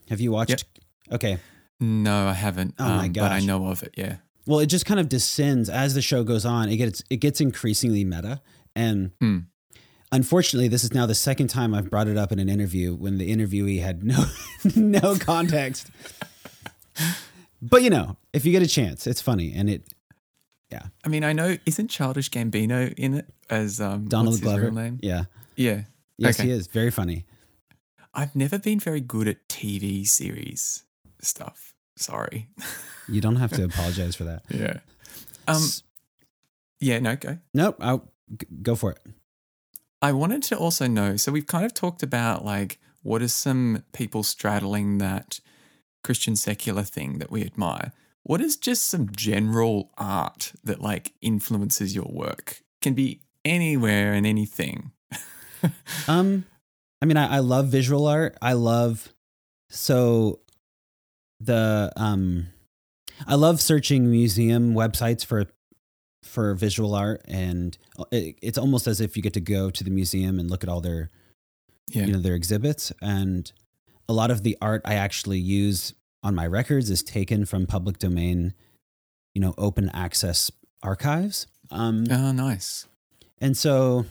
Have you watched? Yep. Okay. No, I haven't. Oh my gosh. Um, but I know of it. Yeah. Well, it just kind of descends as the show goes on. It gets it gets increasingly meta, and mm. unfortunately, this is now the second time I've brought it up in an interview when the interviewee had no no context. but you know, if you get a chance, it's funny, and it yeah. I mean, I know isn't Childish Gambino in it as um, Donald Glover? name? Yeah. Yeah. Yes, okay. he is. Very funny. I've never been very good at TV series stuff. Sorry. You don't have to apologize for that. Yeah. Um. Yeah. No. Go. Nope. I'll go for it. I wanted to also know. So we've kind of talked about like what are some people straddling that Christian secular thing that we admire. What is just some general art that like influences your work? Can be anywhere and anything. um, I mean, I, I love visual art. I love so the um I love searching museum websites for for visual art, and it, it's almost as if you get to go to the museum and look at all their yeah. you know their exhibits. And a lot of the art I actually use on my records is taken from public domain, you know, open access archives. Um, oh, nice. And so,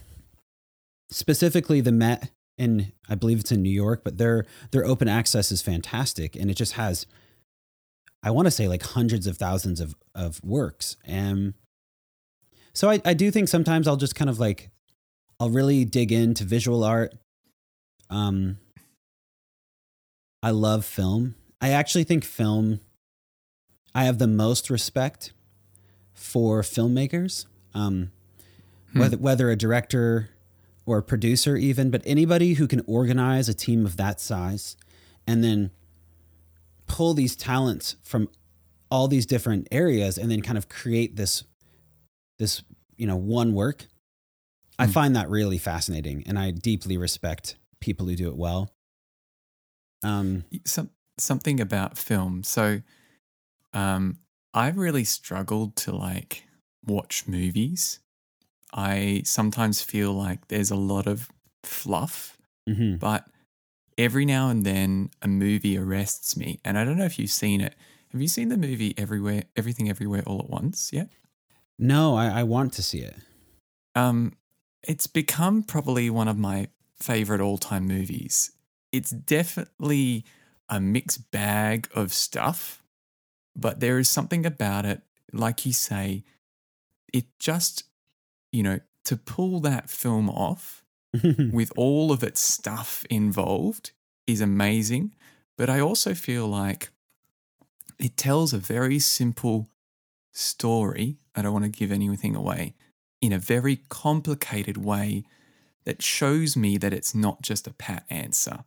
specifically, the Met, and I believe it's in New York, but their their open access is fantastic, and it just has I want to say like hundreds of thousands of, of works. And so I, I do think sometimes I'll just kind of like, I'll really dig into visual art. Um, I love film. I actually think film, I have the most respect for filmmakers. Um, hmm. whether, whether a director or a producer, even, but anybody who can organize a team of that size and then pull these talents from all these different areas and then kind of create this this you know one work mm. i hmm. find that really fascinating and i deeply respect people who do it well um Some, something about film so um i've really struggled to like watch movies i sometimes feel like there's a lot of fluff mm-hmm. but every now and then a movie arrests me. And I don't know if you've seen it. Have you seen the movie Everywhere, Everything Everywhere All at Once yet? No, I, I want to see it. Um, it's become probably one of my favorite all time movies. It's definitely a mixed bag of stuff, but there is something about it, like you say, it just, you know, to pull that film off with all of its stuff involved is amazing. But I also feel like it tells a very simple story. I don't want to give anything away in a very complicated way that shows me that it's not just a pat answer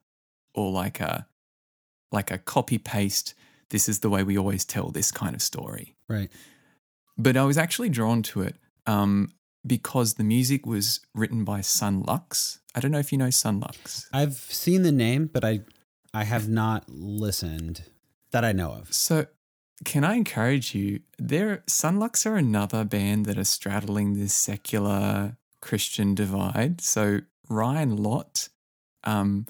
or like a like a copy paste this is the way we always tell this kind of story right but i was actually drawn to it um, because the music was written by Son Lux. I don't know if you know Son Lux. I've seen the name, but I I have not listened that I know of. So can I encourage you? There Son Lux are another band that are straddling this secular Christian divide. So Ryan Lott, um,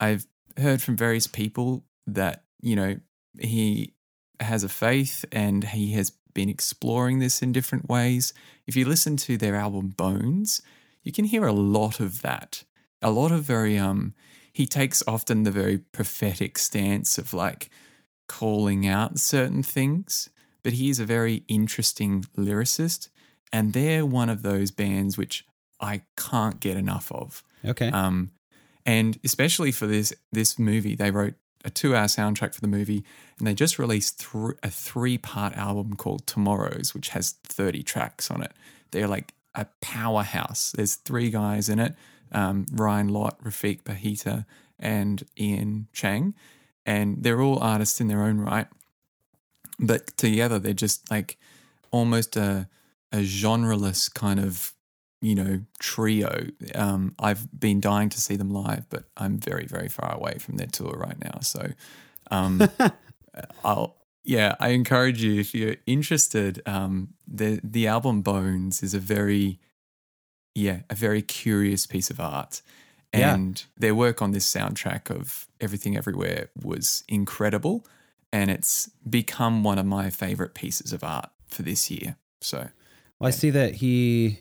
I've heard from various people that, you know, he has a faith and he has been exploring this in different ways. If you listen to their album Bones, you can hear a lot of that. A lot of very um he takes often the very prophetic stance of like calling out certain things, but he is a very interesting lyricist and they're one of those bands which I can't get enough of. Okay. Um and especially for this this movie, they wrote a two-hour soundtrack for the movie, and they just released th- a three-part album called Tomorrows, which has thirty tracks on it. They're like a powerhouse. There's three guys in it: um, Ryan Lott, Rafiq Bhatia, and Ian Chang, and they're all artists in their own right. But together, they're just like almost a a genreless kind of you know trio. Um, I've been dying to see them live, but I'm very very far away from their tour right now. So, um, I'll yeah, I encourage you if you're interested. Um, the the album Bones is a very yeah a very curious piece of art. And yeah. their work on this soundtrack of Everything Everywhere was incredible. And it's become one of my favorite pieces of art for this year. So, well, yeah. I see that he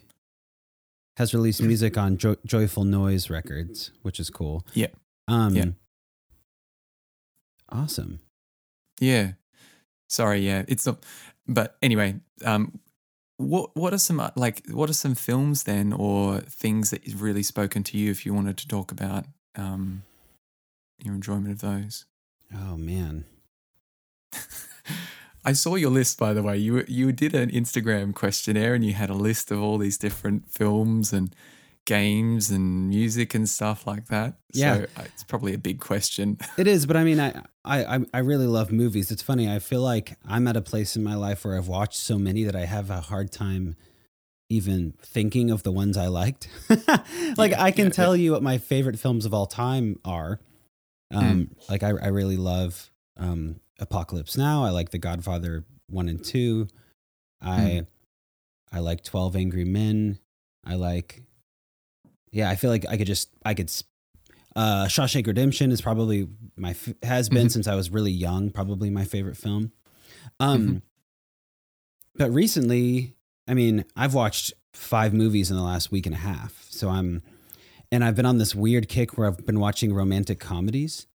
has released music on jo- Joyful Noise Records, which is cool. Yeah. Um, yeah. Awesome. Yeah. Sorry. Yeah. It's not. But anyway, um, what what are some uh, like what are some films then or things that have really spoken to you if you wanted to talk about um, your enjoyment of those? Oh man. I saw your list, by the way. You you did an Instagram questionnaire, and you had a list of all these different films and games and music and stuff like that. Yeah, so uh, it's probably a big question. It is, but I mean, I, I I really love movies. It's funny. I feel like I'm at a place in my life where I've watched so many that I have a hard time even thinking of the ones I liked. like yeah, I can yeah, tell yeah. you what my favorite films of all time are. Hmm. Um, mm. like I I really love um Apocalypse Now. I like The Godfather one and two. I mm. I like Twelve Angry Men. I like. Yeah, I feel like I could just I could. Uh, Shawshank Redemption is probably my has been mm-hmm. since I was really young. Probably my favorite film. Um, mm-hmm. but recently, I mean, I've watched five movies in the last week and a half. So I'm, and I've been on this weird kick where I've been watching romantic comedies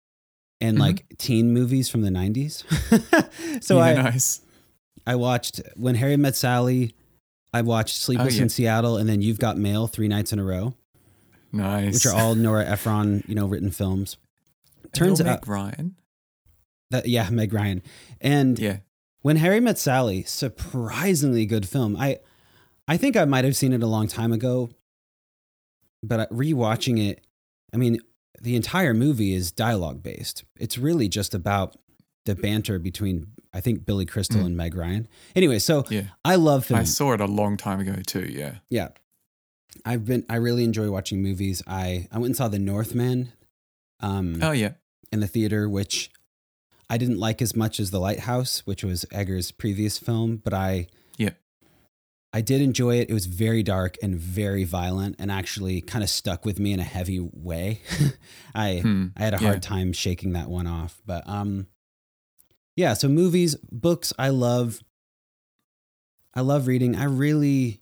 and mm-hmm. like teen movies from the 90s. so I nice. I watched When Harry Met Sally, I watched Sleepless oh, yeah. in Seattle and then You've Got Mail 3 nights in a row. Nice. Which are all Nora Ephron, you know, written films. Turns out Meg Ryan. That yeah, Meg Ryan. And yeah. When Harry Met Sally, surprisingly good film. I I think I might have seen it a long time ago, but rewatching it, I mean, the entire movie is dialogue based. It's really just about the banter between I think Billy Crystal mm. and Meg Ryan. Anyway, so yeah. I love film. I saw it a long time ago too. Yeah, yeah. I've been I really enjoy watching movies. I I went and saw The Northman. Um, oh yeah, in the theater, which I didn't like as much as The Lighthouse, which was Eggers' previous film, but I I did enjoy it. It was very dark and very violent and actually kind of stuck with me in a heavy way. I hmm. I had a hard yeah. time shaking that one off. But um yeah, so movies, books I love I love reading. I really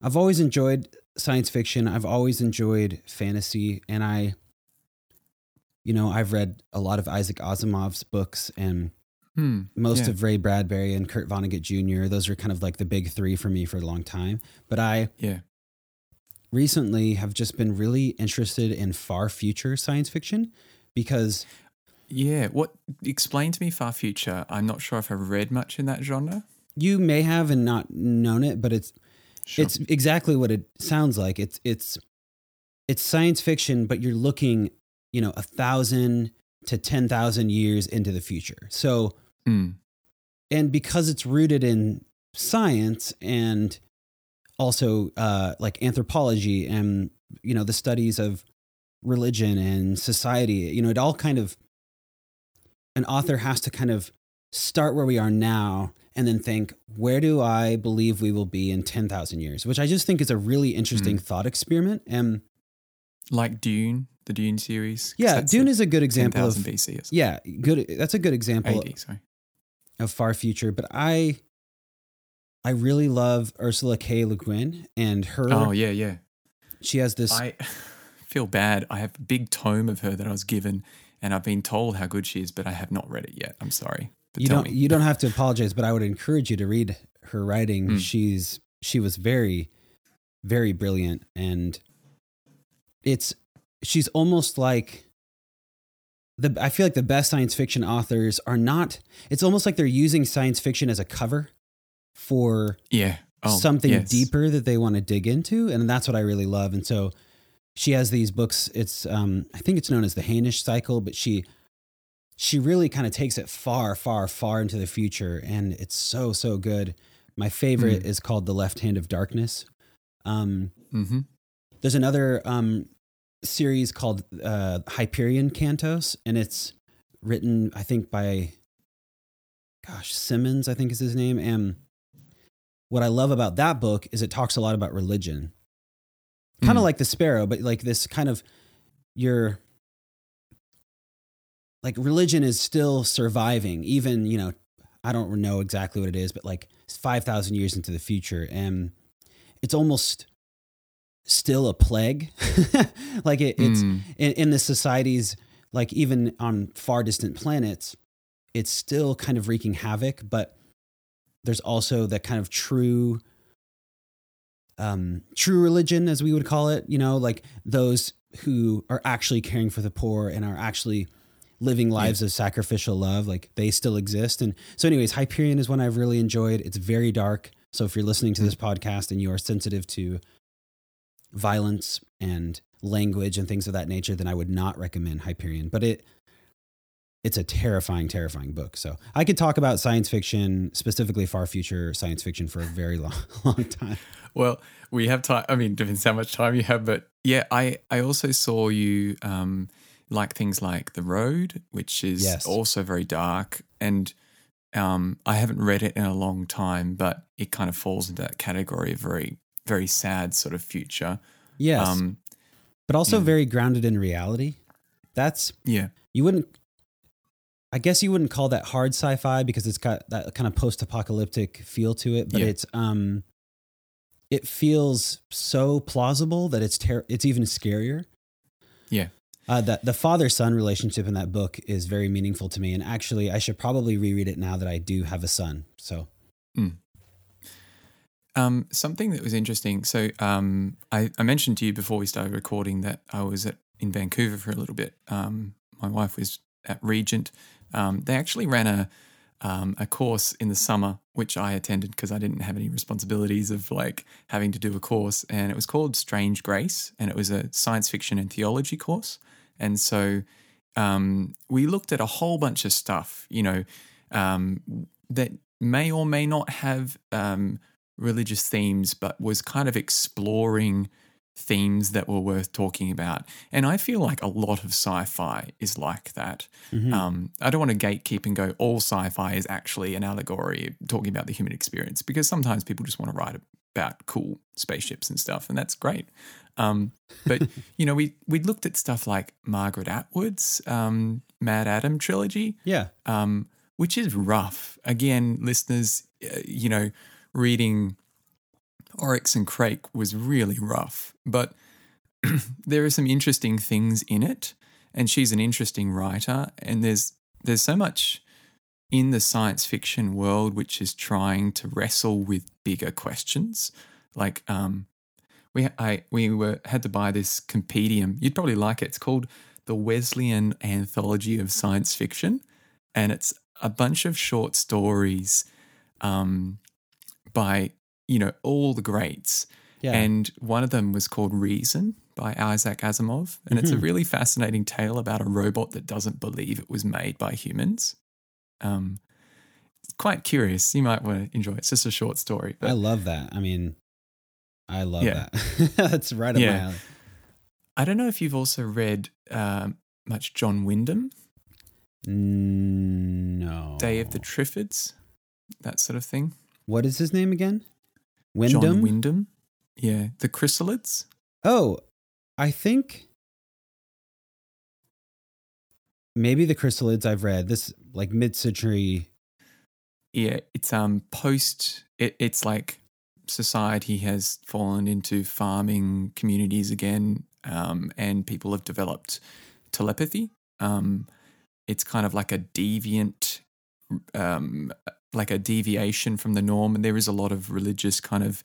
I've always enjoyed science fiction. I've always enjoyed fantasy and I you know, I've read a lot of Isaac Asimov's books and Hmm, Most yeah. of Ray Bradbury and Kurt Vonnegut Jr. Those are kind of like the big three for me for a long time. But I yeah recently have just been really interested in far future science fiction because yeah what explain to me far future i'm not sure if i've read much in that genre you may have and not known it but it's sure. it's exactly what it sounds like it's it's it's science fiction but you're looking you know a thousand to 10,000 years into the future so Mm. And because it's rooted in science and also uh, like anthropology and you know the studies of religion and society, you know, it all kind of an author has to kind of start where we are now and then think, where do I believe we will be in 10,000 years? Which I just think is a really interesting mm. thought experiment. And like Dune, the Dune series. Yeah, Dune is a good example of BC. Yeah, good. That's a good example. 80, sorry of far future, but I I really love Ursula K. Le Guin and her. Oh yeah, yeah. She has this. I feel bad. I have a big tome of her that I was given, and I've been told how good she is, but I have not read it yet. I'm sorry. But you don't. me. You don't have to apologize, but I would encourage you to read her writing. Mm. She's she was very, very brilliant, and it's she's almost like the. I feel like the best science fiction authors are not. It's almost like they're using science fiction as a cover for yeah. Oh, something yes. deeper that they want to dig into and that's what i really love and so she has these books it's um i think it's known as the hainish cycle but she she really kind of takes it far far far into the future and it's so so good my favorite Mm. is called the left hand of darkness um Mm-hmm. there's another um series called uh hyperion cantos and it's written i think by gosh simmons i think is his name and what i love about that book is it talks a lot about religion kind of Mm. like the sparrow but like this kind of your like religion is still surviving even you know i don't know exactly what it is but like 5000 years into the future and it's almost still a plague. Like it, it's Mm. in, in the societies like even on far distant planets it's still kind of wreaking havoc but there's also that kind of true um true religion as we would call it you know like those who are actually caring for the poor and are actually living lives of sacrificial love like they still exist. And so anyways hyperion is one i've really enjoyed. It's very dark. So if you're listening to this podcast and you are sensitive to violence and language and things of that nature, then I would not recommend Hyperion. But it it's a terrifying, terrifying book. So I could talk about science fiction, specifically far future science fiction, for a very long, long time. Well, we have time. I mean, depends how much time you have, but yeah, I I also saw you um like things like The Road, which is Yes. also very dark, and um I haven't read it in a long time, but it kind of falls into that category of very very sad sort of future. Yes, Um, but also yeah. very grounded in reality. That's yeah, you wouldn't. I guess you wouldn't call that hard sci-fi because it's got that kind of post-apocalyptic feel to it, but Yeah. it's um, it feels so plausible that it's ter- it's even scarier. yeah. Uh, that the father son relationship in that book is very meaningful to me, and actually, I should probably reread it now that I do have a son. So Um, something that was interesting. So um, I, I mentioned to you before we started recording that I was at in Vancouver for a little bit. Um, my wife was at Regent. Um, they actually ran a um, a course in the summer, which I attended because I didn't have any responsibilities of like having to do a course, and it was called Strange Grace, and it was a science fiction and theology course. And so um, we looked at a whole bunch of stuff, you know, that may or may not have religious themes, but was kind of exploring themes that were worth talking about. And I feel like a lot of sci fi is like that. mhm. Um, I don't want to gatekeep and go, all sci fi is actually an allegory talking about the human experience because sometimes people just want to write about cool spaceships and stuff, and that's great. Um, but, you know, we, we looked at stuff like Margaret Atwood's um, MaddAddam trilogy yeah, um, which is rough. Again, listeners, uh, you know, reading Oryx and Crake was really rough, but there are some interesting things in it, and she's an interesting writer, and there's there's so much in the science fiction world which is trying to wrestle with bigger questions, like um. We, I, we were had to buy this compendium. You'd probably like it. It's called the Wesleyan Anthology of Science Fiction, and it's a bunch of short stories um, by you know all the greats yeah. and one of them was called reason by isaac asimov and it's a Mhm. really fascinating tale about a robot that doesn't believe it was made by humans um, it's quite curious you might want to enjoy it it's just a short story I love that. I mean, I love Yeah. that. That's right up my Yeah. alley. i don't know if you've also read um, much john wyndham No. day of the triffids that sort of thing What is his name again? Wyndham. john wyndham yeah the chrysalids Oh, I think maybe the chrysalids I've read this like mid-century yeah, it's um post. It, it's like society has fallen into farming communities again, um, and people have developed telepathy. Um, it's kind of like a deviant, um, like a deviation from the norm, and there is a lot of religious kind of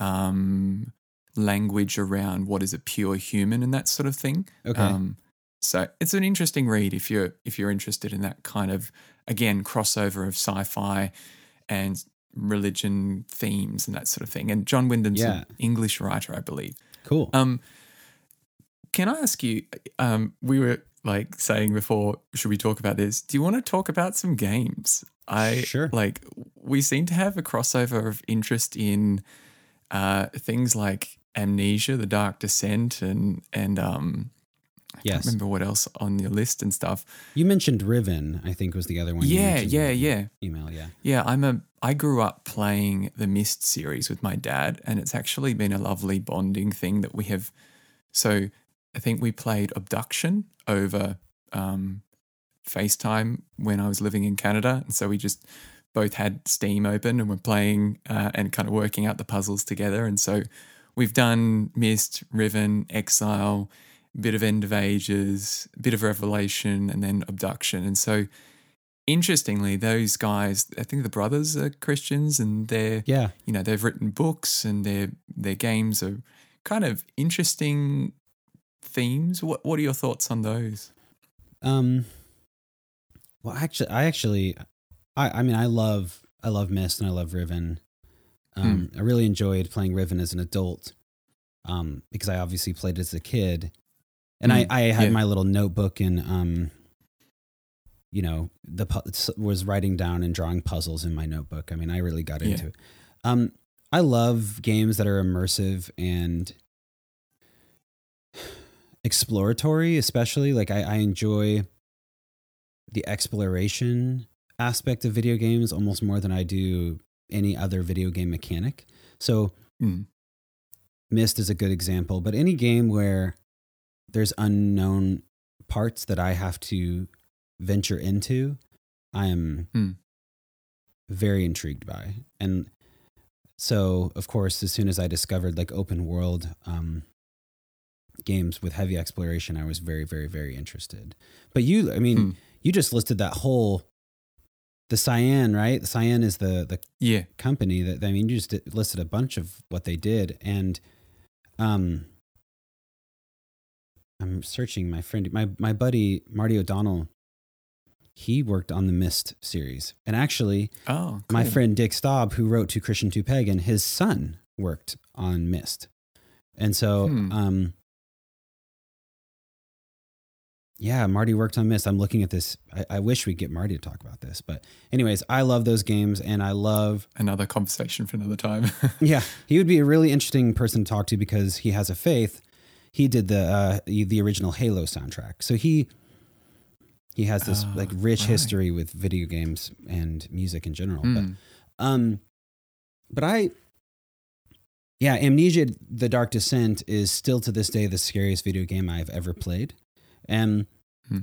um, language around what is a pure human and that sort of thing. Okay. Um, so it's an interesting read if you're if you're interested in that kind of again crossover of sci-fi and religion themes and that sort of thing. And John Wyndham's Yeah. an English writer, I believe. Cool. Um, can I ask you? Um, we were like saying before, should we talk about this? Do you want to talk about some games? I Sure. Like we seem to have a crossover of interest in uh, things like Amnesia, The Dark Descent, and and um, I Yes. can't remember what else on your list and stuff. You mentioned Riven, I think was the other one. Yeah, yeah, yeah. Email, yeah. Yeah, I'm a. I grew up playing the Myst series with my dad, and it's actually been a lovely bonding thing that we have. So, I think we played Abduction over um, FaceTime when I was living in Canada, and so we just both had Steam open and we're playing uh, and kind of working out the puzzles together. And so, we've done Myst, Riven, Exile, bit of End of Ages, bit of Revelation, and then Abduction, and so interestingly, those guys, I think the brothers are Christians and they're, Yeah. you know, they've written books and their their games are kind of interesting themes. What what are your thoughts on those? Um well actually I actually I I mean I love I love Myst and I love Riven. Um I really enjoyed playing Riven as an adult. Um because I obviously played as a kid. And Mm, I I had yeah. my little notebook and um you know the pu- was writing down and drawing puzzles in my notebook. I mean I really got Yeah. into it. Um I love games that are immersive and exploratory, especially. Like I, I enjoy the exploration aspect of video games almost more than I do any other video game mechanic. So Mm. Myst is a good example, but any game where there's unknown parts that I have to venture into, I am Hmm. very intrigued by. And so, of course, as soon as I discovered like open world um, games with heavy exploration, I was very, very, very interested. But you, I mean, Hmm. You just listed that whole the Cyan, right? The Cyan is the the Yeah. company that I mean, you just listed a bunch of what they did, and um, I'm searching my friend, my my buddy Marty O'Donnell. He worked on the Myst series, and actually, Oh, my friend Dick Staub, who wrote to Christian to Pagan, his son worked on Myst, and so Hmm. um, yeah, Marty worked on Myst. I'm looking at this. I, I wish we'd get Marty to talk about this, but anyways, I love those games, and I love Another conversation for another time. yeah, he would be a really interesting person to talk to because he has a faith. He did the uh, the original Halo soundtrack, so he he has this Oh, like rich right. history with video games and music in general. But Mm. um, but I, yeah, Amnesia: The Dark Descent is still to this day the scariest video game I've ever played, and Hmm.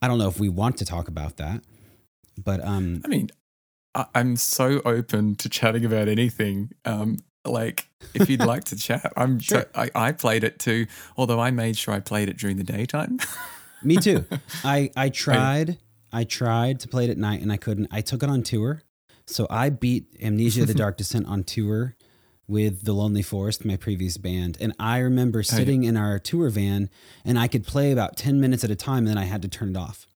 I don't know if we want to talk about that, but um, I mean, I, I'm so open to chatting about anything. Um, like, if you'd like to chat, I'm. Sure. I, I played it too, although I made sure I played it during the daytime. Me too. I I tried I tried to play it at night and I couldn't. I took it on tour. So I beat Amnesia the Dark Descent on tour with The Lonely Forest, my previous band. And I remember yeah. sitting in our tour van and I could play about 10 minutes at a time and then I had to turn it off.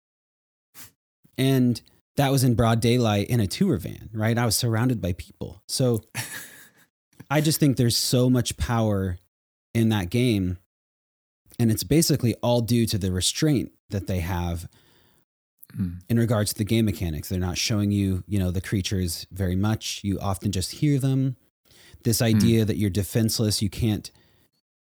And that was in broad daylight in a tour van, right? I was surrounded by people. So I just think there's so much power in that game. And it's basically all due to the restraint that they have Mm. in regards to the game mechanics. They're not showing you, you know, the creatures very much. You often just hear them. This hmm. idea that you're defenseless, you can't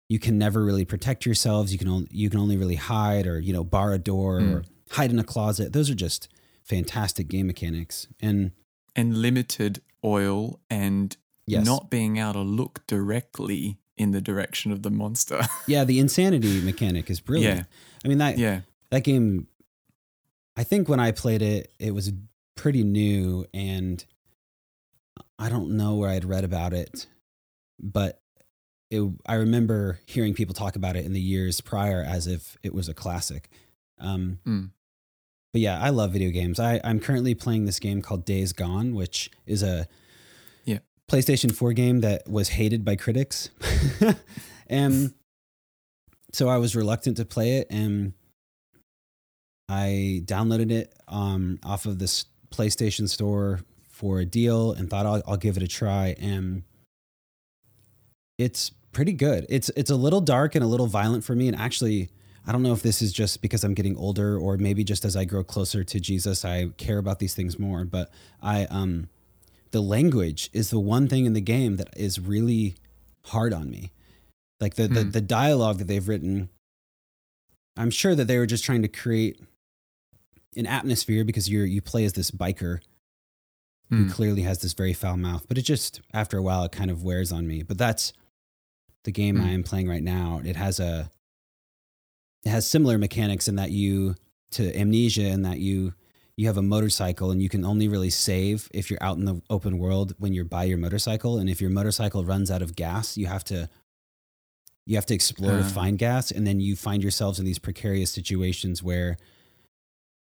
you can never really protect yourselves. You can only you can only really hide or, you know, bar a door hmm. or hide in a closet. Those are just fantastic game mechanics. And and limited oil and yes. not being able to look directly in the direction of the monster. yeah, the insanity mechanic is brilliant. Yeah. I mean that yeah. that game I think when I played it, it was pretty new and I don't know where I'd read about it, but it, I remember hearing people talk about it in the years prior as if it was a classic. Um, Mm. But yeah, I love video games. I, I'm currently playing this game called Days Gone, which is a Yeah. PlayStation 4 game that was hated by critics. and so I was reluctant to play it and I downloaded it um, off of this PlayStation store for a deal and thought I'll, I'll give it a try. And it's pretty good. It's it's a little dark and a little violent for me. And actually, I don't know if this is just because I'm getting older or maybe just as I grow closer to Jesus, I care about these things more. But I um the language is the one thing in the game that is really hard on me. Like the the, Hmm. the dialogue that they've written. I'm sure that they were just trying to create an atmosphere because you're you play as this biker who Mm. clearly has this very foul mouth. But it just after a while it kind of wears on me. But that's the game Mm. I am playing right now. It has a it has similar mechanics in that you to amnesia in that you you have a motorcycle and you can only really save if you're out in the open world when you're by your motorcycle and if your motorcycle runs out of gas you have to you have to explore to Ah. find gas and then you find yourselves in these precarious situations where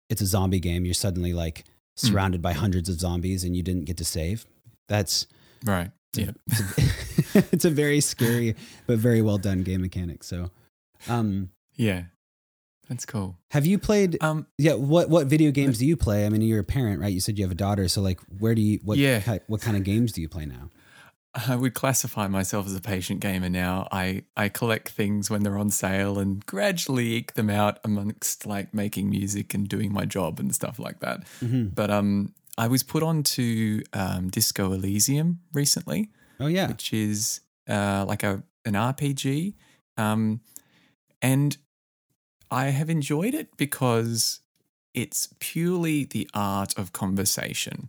it's a zombie game you're suddenly like surrounded by hundreds of zombies and you didn't get to save that's Right. It's a- Yeah. it's a, it's a very scary but very well done game mechanic so um Yeah. That's cool. have you played Um, yeah what what video games do you play i mean you're a parent right you said you have a daughter so like where do you what Yeah. what kind of games do you play now I would classify myself as a patient gamer now. I, I collect things when they're on sale and gradually eke them out amongst like making music and doing my job and stuff like that. hmm But um, I was put on to um, Disco Elysium recently, oh yeah which is uh, like a an RPG, um, and I have enjoyed it because it's purely the art of conversation.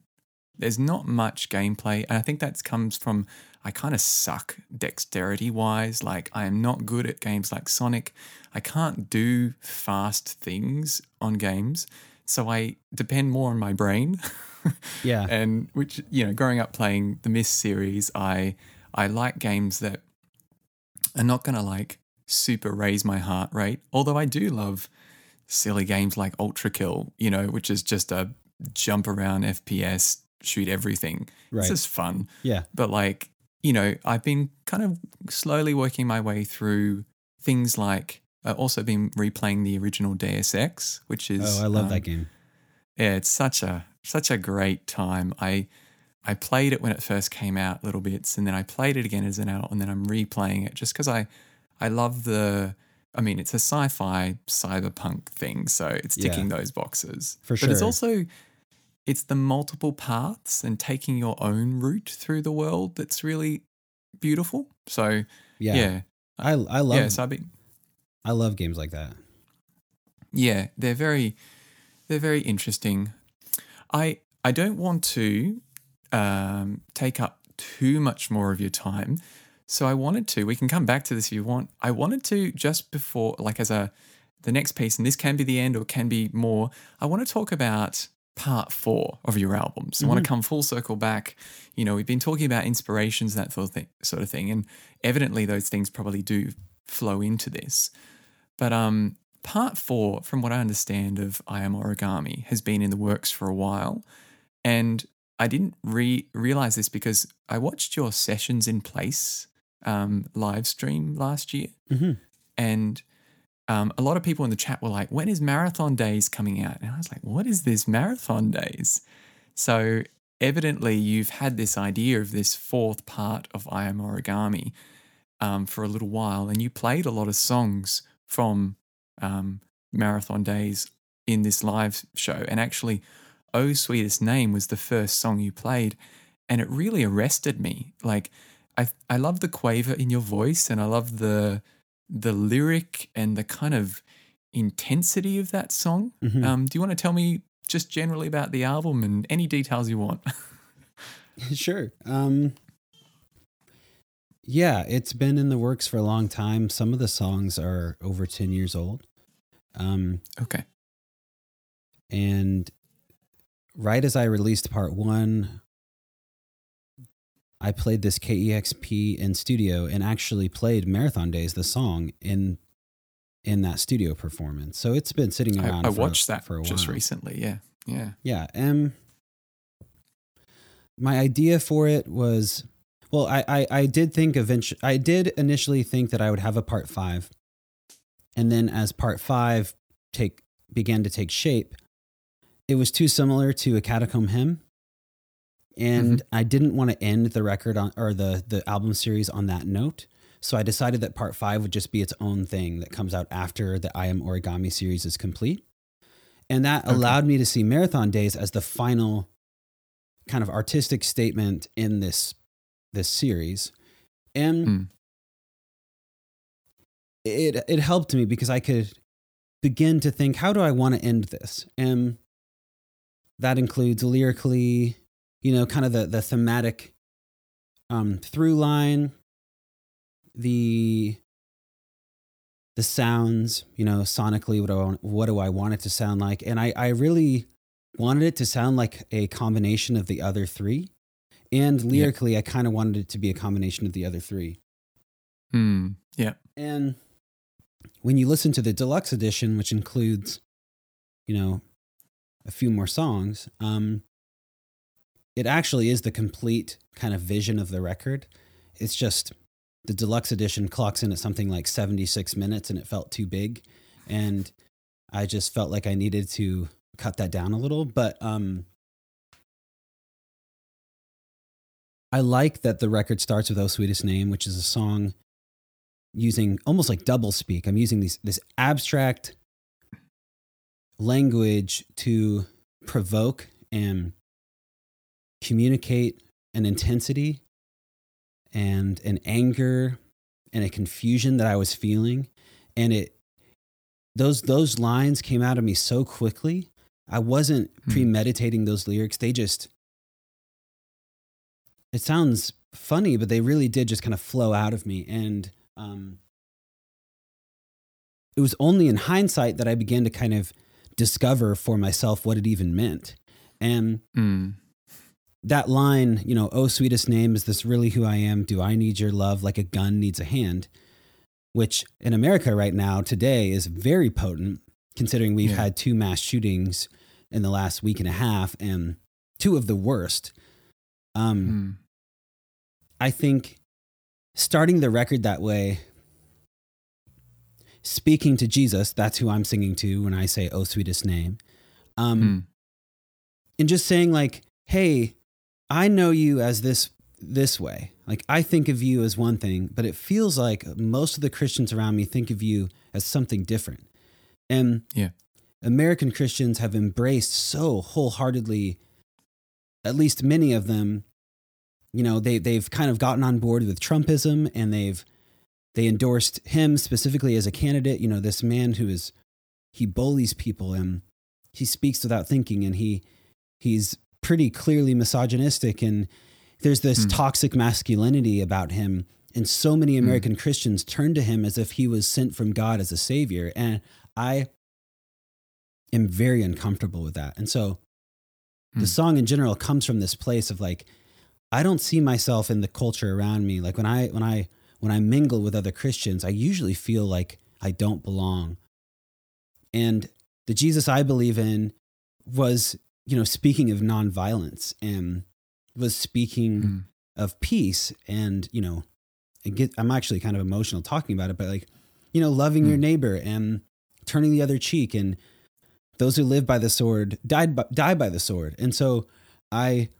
There's not much gameplay, and I think that comes from I kind of suck dexterity wise. Like I am not good at games like Sonic. I can't do fast things on games, so I depend more on my brain. yeah. And which you know growing up playing the Myst series i i like games that are not going to like super raise my heart rate although i do love silly games like ultra kill you know which is just a jump around fps shoot everything. Right. it's just fun. Yeah. But like you know i've been kind of slowly working my way through things like i've also been replaying the original deus ex which is oh i love um, that game. yeah, it's such a such a great time. I I played it when it first came out little bits and then I played it again as an adult and then I'm replaying it just cuz I I love the I mean, it's a sci-fi cyberpunk thing, so it's Yeah. ticking those boxes. For sure. But it's also it's the multiple paths and taking your own route through the world that's really beautiful. So, yeah, yeah. i i love yeah, I've i love games like that Yeah, they're very they're very interesting. I I don't want to um, take up too much more of your time, so I wanted to. We can come back to this if you want. I wanted to just before, like as a the next piece, and this can be the end or can be more. I want to talk about part four of your albums. I want to come full circle back. You know, we've been talking about inspirations, that sort of thing, sort of thing, and evidently those things probably do flow into this. But um, part four, from what I understand of I Am Origami, has been in the works for a while. And I didn't re- realize this because I watched your Sessions in Place um, live stream last year. Mhm. And um, a lot of people in the chat were like, when is Marathon Days coming out? And I was like, what is this Marathon Days? So evidently, you've had this idea of this fourth part of I Am Origami um, for a little while, and you played a lot of songs from um, Marathon Days in this live show. And actually, Oh Sweetest Name was the first song you played, and it really arrested me. Like, I I love the quaver in your voice, and I love the the lyric and the kind of intensity of that song. Mhm. Um, do you want to tell me just generally about the album and any details you want? sure. Um, yeah, it's been in the works for a long time. Some of the songs are over 10 years old. Um, okay. and right as I released part one, I played this KEXP in studio and actually played Marathon Days, the song in in that studio performance. So it's been sitting around. I, I for, watched that for a just while. recently. Yeah, yeah, Yeah. Um, my idea for it was, well, I, I, I did think eventually, I did initially think that I would have a part five. And then as part five take began to take shape, it was too similar to a catacomb hymn. And I didn't want to end the record on, or the, the album series on that note. So I decided that part five would just be its own thing that comes out after the I Am Origami series is complete. And that Okay. allowed me to see Marathon Days as the final kind of artistic statement in this this series. And Hmm. It it helped me because I could begin to think, how do I want to end this? And that includes lyrically, you know, kind of the the thematic um, through line, the the sounds, you know, sonically, what do I want, what do I want it to sound like? And I I really wanted it to sound like a combination of the other three, and lyrically, I kind of wanted it to be a combination of the other three. Hmm. yeah, And when you listen to the deluxe edition, which includes, you know, a few more songs, um, it actually is the complete kind of vision of the record. It's just the deluxe edition clocks in at something like 76 minutes and it felt too big. And I just felt like I needed to cut that down a little. But um, I like that the record starts with Oh Sweetest Name, which is a song using almost like double speak. I'm using these this abstract language to provoke and communicate an intensity and an anger and a confusion that I was feeling and it those those lines came out of me so quickly. I wasn't Hmm. premeditating those lyrics. They just it sounds funny, but they really did just kind of flow out of me. And um, it was only in hindsight that I began to kind of discover for myself what it even meant. And Hmm. that line, you know, oh, sweetest name, is this really who I am? Do I need your love like a gun needs a hand? Which in America right now, today, is very potent, considering we've Yeah. had two mass shootings in the last week and a half and two of the worst. Um, Hmm. I think starting the record that way, speaking to Jesus, that's who I'm singing to when I say, Oh, sweetest name. Um, Hmm. And just saying, like, hey, I know you as this this way. Like I think of you as one thing, but it feels like most of the Christians around me think of you as something different. And Yeah. American Christians have embraced so wholeheartedly, at least many of them, you know, they they've kind of gotten on board with Trumpism and they've they endorsed him specifically as a candidate. You know, this man who is he bullies people and he speaks without thinking and he he's pretty clearly misogynistic and there's this Hmm. toxic masculinity about him and so many American Christians turn to him as if he was sent from God as a savior and I am very uncomfortable with that. And so Hmm. the song in general comes from this place of like I don't see myself in the culture around me. Like when I when I when I mingle with other Christians, I usually feel like I don't belong. And the Jesus I believe in was, you know, speaking of nonviolence and was speaking Hmm. of peace and, you know, and get I'm actually kind of emotional talking about it, but like, you know, loving your Hmm. neighbor and turning the other cheek and those who live by the sword died by, die by the sword. And so I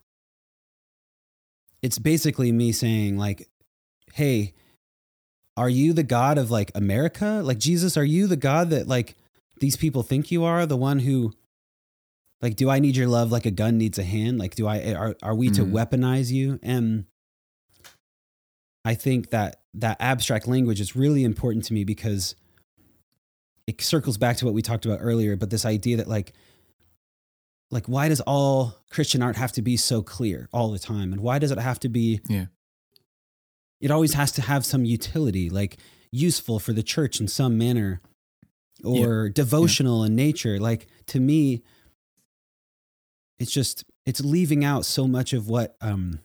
it's basically me saying like, "Hey, are you the God of like America? Like Jesus, are you the God that like these people think you are? The one who like do I need your love like a gun needs a hand? Like do I are are we to Mhm. weaponize you?" And I think that that abstract language is really important to me because it circles back to what we talked about earlier, but this idea that like like why does all Christian art have to be so clear all the time? And why does it have to be Yeah. it always has to have some utility, like useful for the church in some manner or devotional in nature. Like to me, it's just it's leaving out so much of what um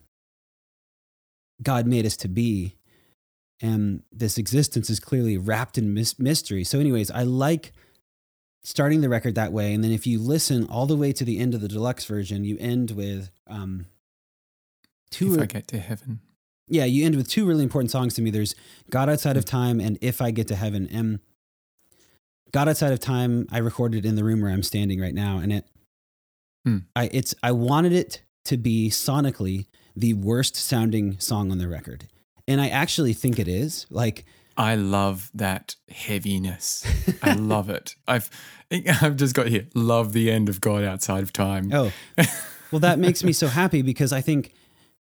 God made us to be. And this existence is clearly wrapped in mystery. So, anyways, I like starting the record that way. And then if you listen all the way to the end of the deluxe version, you end with um, two. If I get to heaven. Yeah, you end with two really important songs to me. There's God Outside of mm. Time and If I Get to Heaven. And God Outside of Time, I recorded in the room where I'm standing right now. And it, hmm. I, it's, I wanted it to be sonically the worst sounding song on the record. And I actually think it is. Like, I love that heaviness. I love it. I've I've just got here. Love the end of God outside of time. Oh. Well, that makes me so happy because I think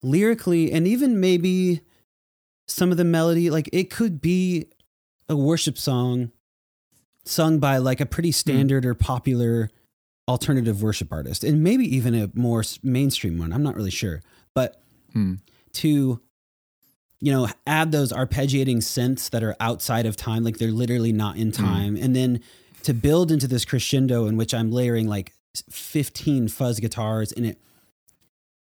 lyrically and even maybe some of the melody like it could be a worship song sung by like a pretty hmm. standard mm. or popular alternative worship artist and maybe even a more mainstream one. I'm not really sure. But mm. to you know, add those arpeggiating synths that are outside of time, like they're literally not in hmm. time. Mm. And then to build into this crescendo in which I'm layering like 15 fuzz guitars and it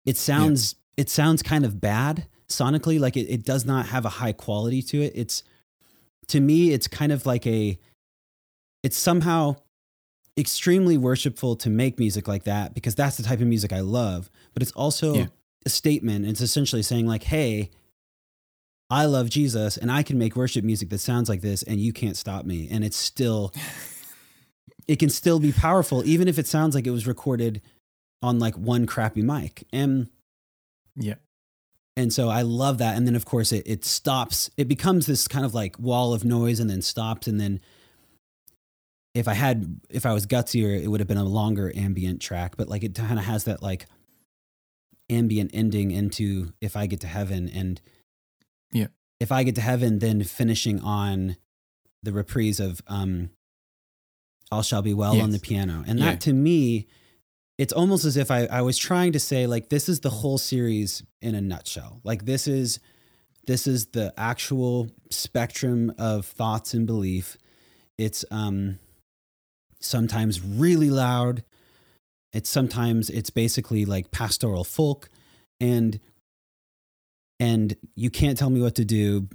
it sounds yeah. it sounds kind of bad sonically, like it, it does not have a high quality to it. It's to me, it's kind of like a it's somehow extremely worshipful to make music like that because that's the type of music I love. But it's also yeah. a statement. It's essentially saying, like, hey, I love Jesus and I can make worship music that sounds like this and you can't stop me. And it's still, it can still be powerful, even if it sounds like it was recorded on like one crappy mic. And yeah. And so I love that. And then of course it, it stops, it becomes this kind of like wall of noise and then stops. And then if I had, if I was gutsier, it would have been a longer ambient track, but like it kind of has that like ambient ending into if I get to heaven and, yeah. If I get to heaven, then finishing on the reprise of um, All Shall Be Well yes. on the piano. And that yeah. to me, it's almost as if I, I was trying to say, like, this is the whole series in a nutshell. Like, this is this is the actual spectrum of thoughts and belief. It's um sometimes really loud. It's sometimes it's basically like pastoral folk. And and you can't tell me what to do.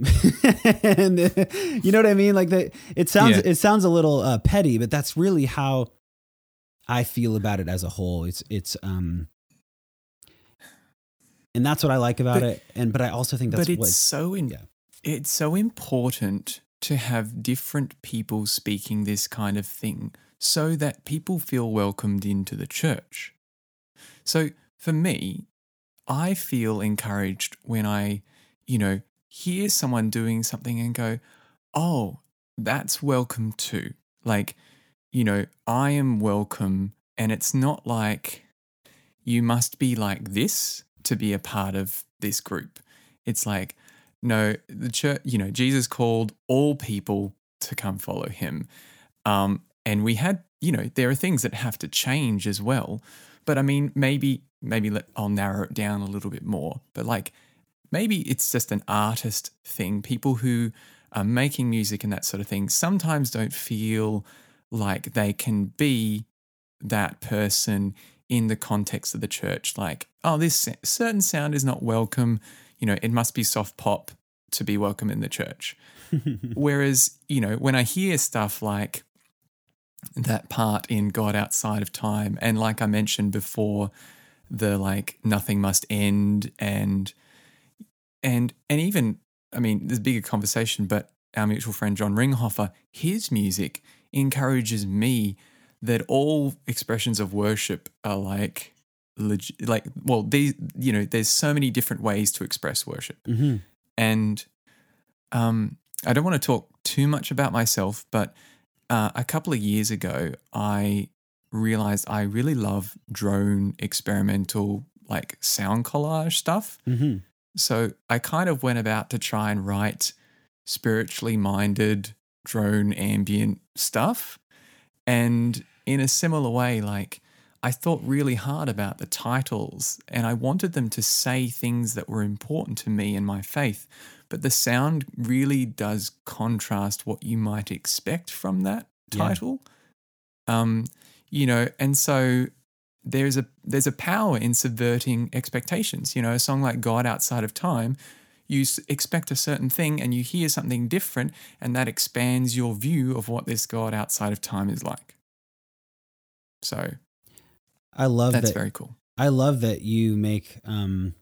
and you know what I mean? Like that it sounds yeah. it sounds a little uh, petty, but that's really how I feel about it as a whole. It's it's um and that's what I like about but, it. And but I also think that's but it's so in, yeah. it's so important to have different people speaking this kind of thing so that people feel welcomed into the church. So for me, I feel encouraged when I, you know, hear someone doing something and go, oh, that's welcome too. Like, you know, I am welcome. And it's not like you must be like this to be a part of this group. It's like, no, the church, you know, Jesus called all people to come follow him. Um, and we had, you know, there are things that have to change as well. But I mean, maybe maybe let, I'll narrow it down a little bit more. But like maybe it's just an artist thing. People who are making music and that sort of thing sometimes don't feel like they can be that person in the context of the church. Like, oh, this certain sound is not welcome. You know, it must be soft pop to be welcome in the church. Whereas, you know, when I hear stuff like that part in God Outside of Time, and like I mentioned before, the like nothing must end and and and even I mean there's a bigger conversation, but our mutual friend John Ringhofer, his music encourages me that all expressions of worship are like legit, like well these you know there's so many different ways to express worship mm-hmm. and um i don't want to talk too much about myself but uh, a couple of years ago i realized I really love drone experimental like sound collage stuff. Mm-hmm. So I kind of went about to try and write spiritually minded drone ambient stuff. And in a similar way, like I thought really hard about the titles and I wanted them to say things that were important to me and my faith. But the sound really does contrast what you might expect from that title. Yeah. Um, you know, and so there's a there's a power in subverting expectations. You know, a song like God Outside of Time, you expect a certain thing and you hear something different, and that expands your view of what this God outside of time is like. So I love that's that. very cool. I love that you make um,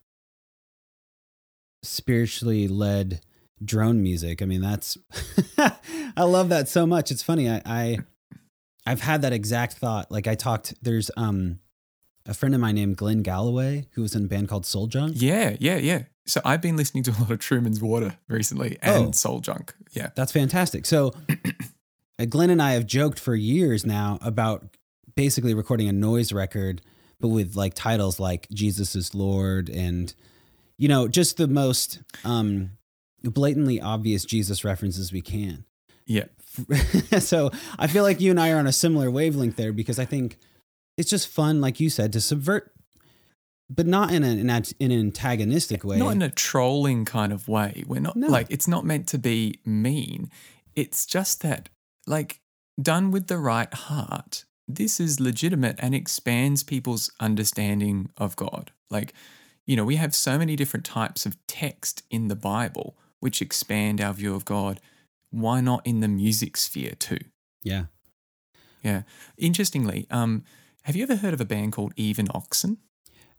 spiritually led drone music. I mean, that's I love that so much. It's funny. I, I I've had that exact thought. Like I talked. There's um a friend of mine named Glenn Galloway who was in a band called Soul Junk. Yeah, yeah, yeah. So I've been listening to a lot of Truman's Water recently and Oh. Soul Junk. Yeah. That's fantastic. So uh, Glenn and I have joked for years now about basically recording a noise record, but with like titles like Jesus is Lord and you know, just the most um blatantly obvious Jesus references we can. Yeah. so I feel like you and I are on a similar wavelength there because I think it's just fun, like you said, to subvert, but not in, a, in, in an antagonistic way. Not in a trolling kind of way. We're not No. like it's not meant to be mean. It's just that like done with the right heart, this is legitimate and expands people's understanding of God. Like, you know, we have so many different types of text in the Bible which expand our view of God. Why not in the music sphere too? yeah. Yeah. Interestingly, um, have you ever heard of a band called Even Oxen?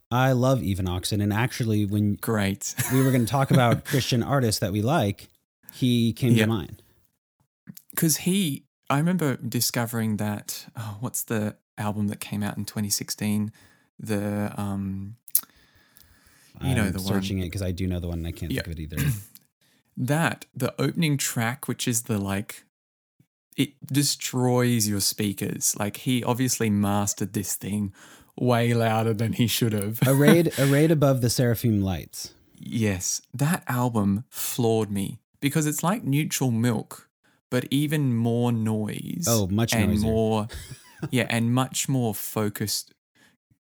I love Even Oxen. And actually, when Great. we were going to talk about Christian artists that we like, he came to mind. because he i remember discovering that oh, what's the album that came out in 2016 the um You know I'm the one. searching it because I do know the one and I can't Yeah. think of it either. that the opening track which is the like it destroys your speakers like he obviously mastered this thing way louder than he should have arrayed, arrayed above the seraphim lights. yes that album floored me because it's like neutral milk but even more noise Oh, much and noisier. more yeah and much more focused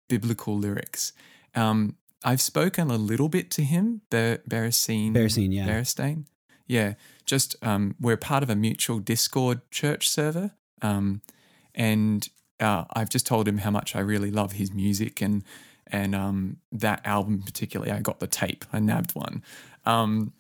biblical lyrics um i've spoken a little bit to him Ber- Beresine Beresine, yeah. Beristain yeah just um we're part of a mutual discord church server um and uh, i've just told him how much i really love his music and and um that album particularly i got the tape i nabbed one um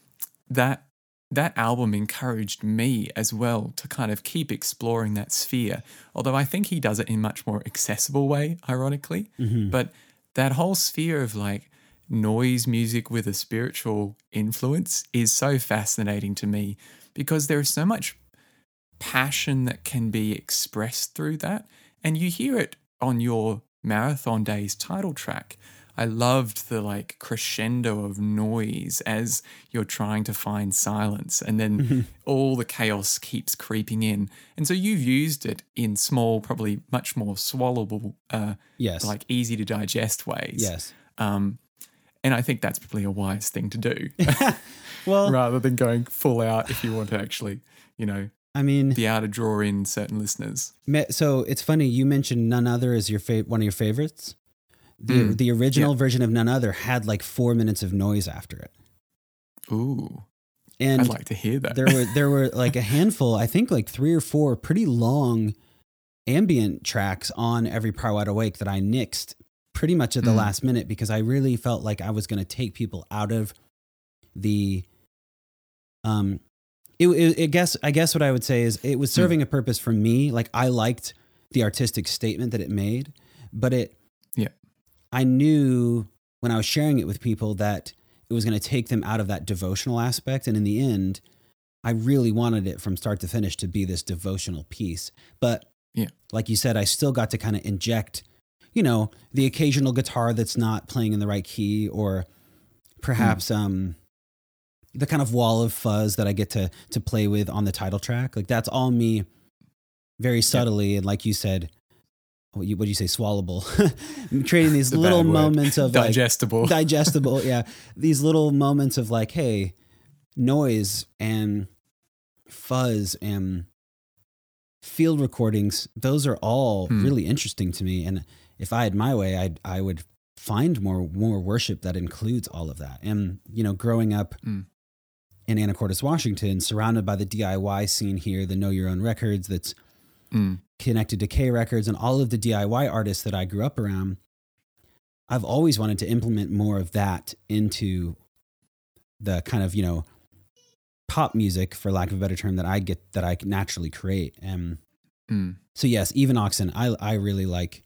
that that album encouraged me as well to kind of keep exploring that sphere. Although I think he does it in much more accessible way, ironically. Mhm. But that whole sphere of like noise music with a spiritual influence is so fascinating to me because there is so much passion that can be expressed through that. And you hear it on your marathon days title track. I loved the like crescendo of noise as you're trying to find silence, and then all the chaos keeps creeping in. And so you've used it in small, probably much more swallowable, uh, Yes. like easy to digest ways. yes. Um, and I think that's probably a wise thing to do Well, rather than going full out if you want to actually, you know, I mean, be able to draw in certain listeners. so it's funny you mentioned None Other as your fa- one of your favorites. The Mm, the original version of None Other had like four minutes of noise after it, Ooh, and I'd like to hear that. there were there were like a handful, I think like three or four pretty long ambient tracks on every Power Wide Awake that I nixed pretty much at the Mm. last minute because I really felt like I was going to take people out of the um it, it, it guess I guess what I would say is it was serving a purpose for me like I liked the artistic statement that it made but it Yeah. I knew when I was sharing it with people that it was going to take them out of that devotional aspect and in the end I really wanted it from start to finish to be this devotional piece. But Yeah. like you said I still got to kind of inject you know the occasional guitar that's not playing in the right key or perhaps um the kind of wall of fuzz that I get to to play with on the title track. Like that's all me very subtly and like you said what do you say? Swallowable. Creating these a little moments of like, digestible. digestible yeah. These little moments of like hey noise and fuzz and field recordings those are all Hmm. really interesting to me. And if i had my way I'd, i would find more more worship that includes all of that. And you know growing up Mm. in anacortes washington surrounded by the diy scene here the know your own records that's Mm, connected to K Records and all of the DIY artists that I grew up around, I've always wanted to implement more of that into the kind of you know pop music, for lack of a better term, that I get that I naturally create. And Mm. so yes, even Oxen, I I really like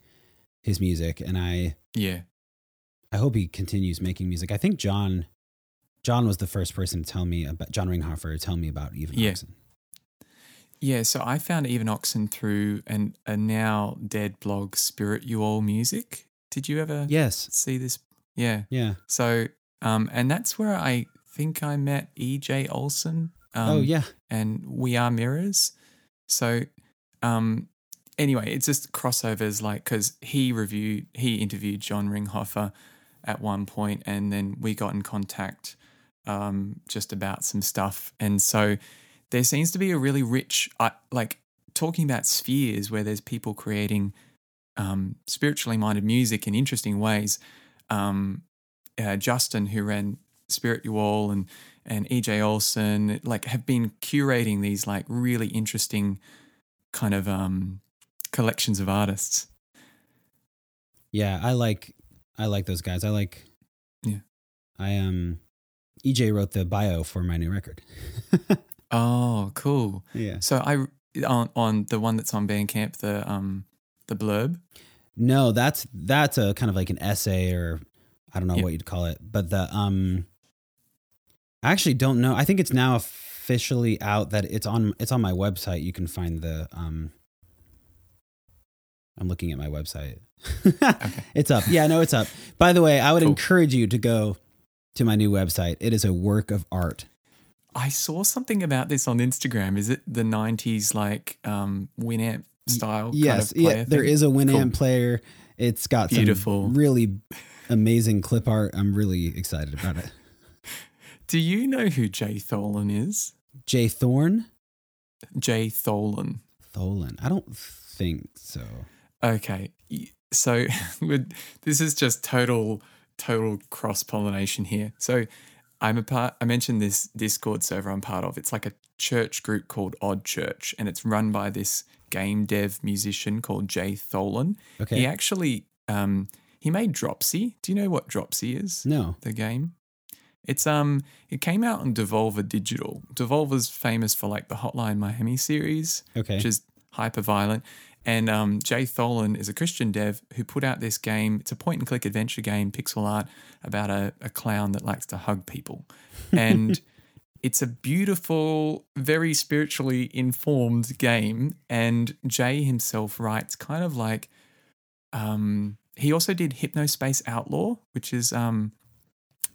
his music, and I Yeah. I hope he continues making music. I think John John was the first person to tell me about John Ringhofer to tell me about even Yeah. Oxen. Yeah, so I found Even Oxen through an, a now dead blog, Spirit You All Music. Did you ever Yes. see this? Yeah. Yeah. So, um, and that's where I think I met EJ Olson. Um, oh yeah. And We Are Mirrors. So, um, anyway, it's just crossovers, like because he reviewed, he interviewed John Ringhofer at one point, and then we got in contact um, just about some stuff, and so there seems to be a really rich, uh, like talking about spheres where there's people creating um, spiritually minded music in interesting ways. Um, uh, Justin, who ran Spirit You All, and and EJ Olson, like have been curating these like really interesting kind of um, collections of artists. Yeah, I like I like those guys. I like Yeah. I um EJ wrote the bio for my new record. Oh, cool. yeah. So I on on the one that's on Bandcamp, the um the blurb. No, that's that's a kind of like an essay or I don't know Yeah. what you'd call it. But the um I actually don't know. I think it's now officially out that it's on it's on my website. You can find the um I'm looking at my website. It's up. Yeah, no, it's up. By the way, I would Cool. encourage you to go to my new website. It is a work of art. I saw something about this on Instagram. Is it the '90s like um Winamp style? yes, kind of yeah, there thing? is a Winamp Cool. player. It's got Beautiful. some really amazing clip art. I'm really excited about it. Do you know who Jay Tholen is? Jay Thorne? Jay Tholen. Tholen. I don't think so. Okay, so this is just total total cross pollination here. So I'm a part. I mentioned this Discord server I'm part of. It's like a church group called Odd Church, and it's run by this game dev musician called Jay Tholen. Okay. He actually um, he made Dropsy. Do you know what Dropsy is? No. the game. It's um it came out on Devolver Digital. Devolver's famous for like the Hotline Miami series, Okay. which is hyper violent. And um, Jay Tholen is a Christian dev who put out this game. It's a point and click adventure game, pixel art, about a, a clown that likes to hug people. And it's a beautiful, very spiritually informed game. And Jay himself writes kind of like um, he also did Hypnospace Outlaw, which is um,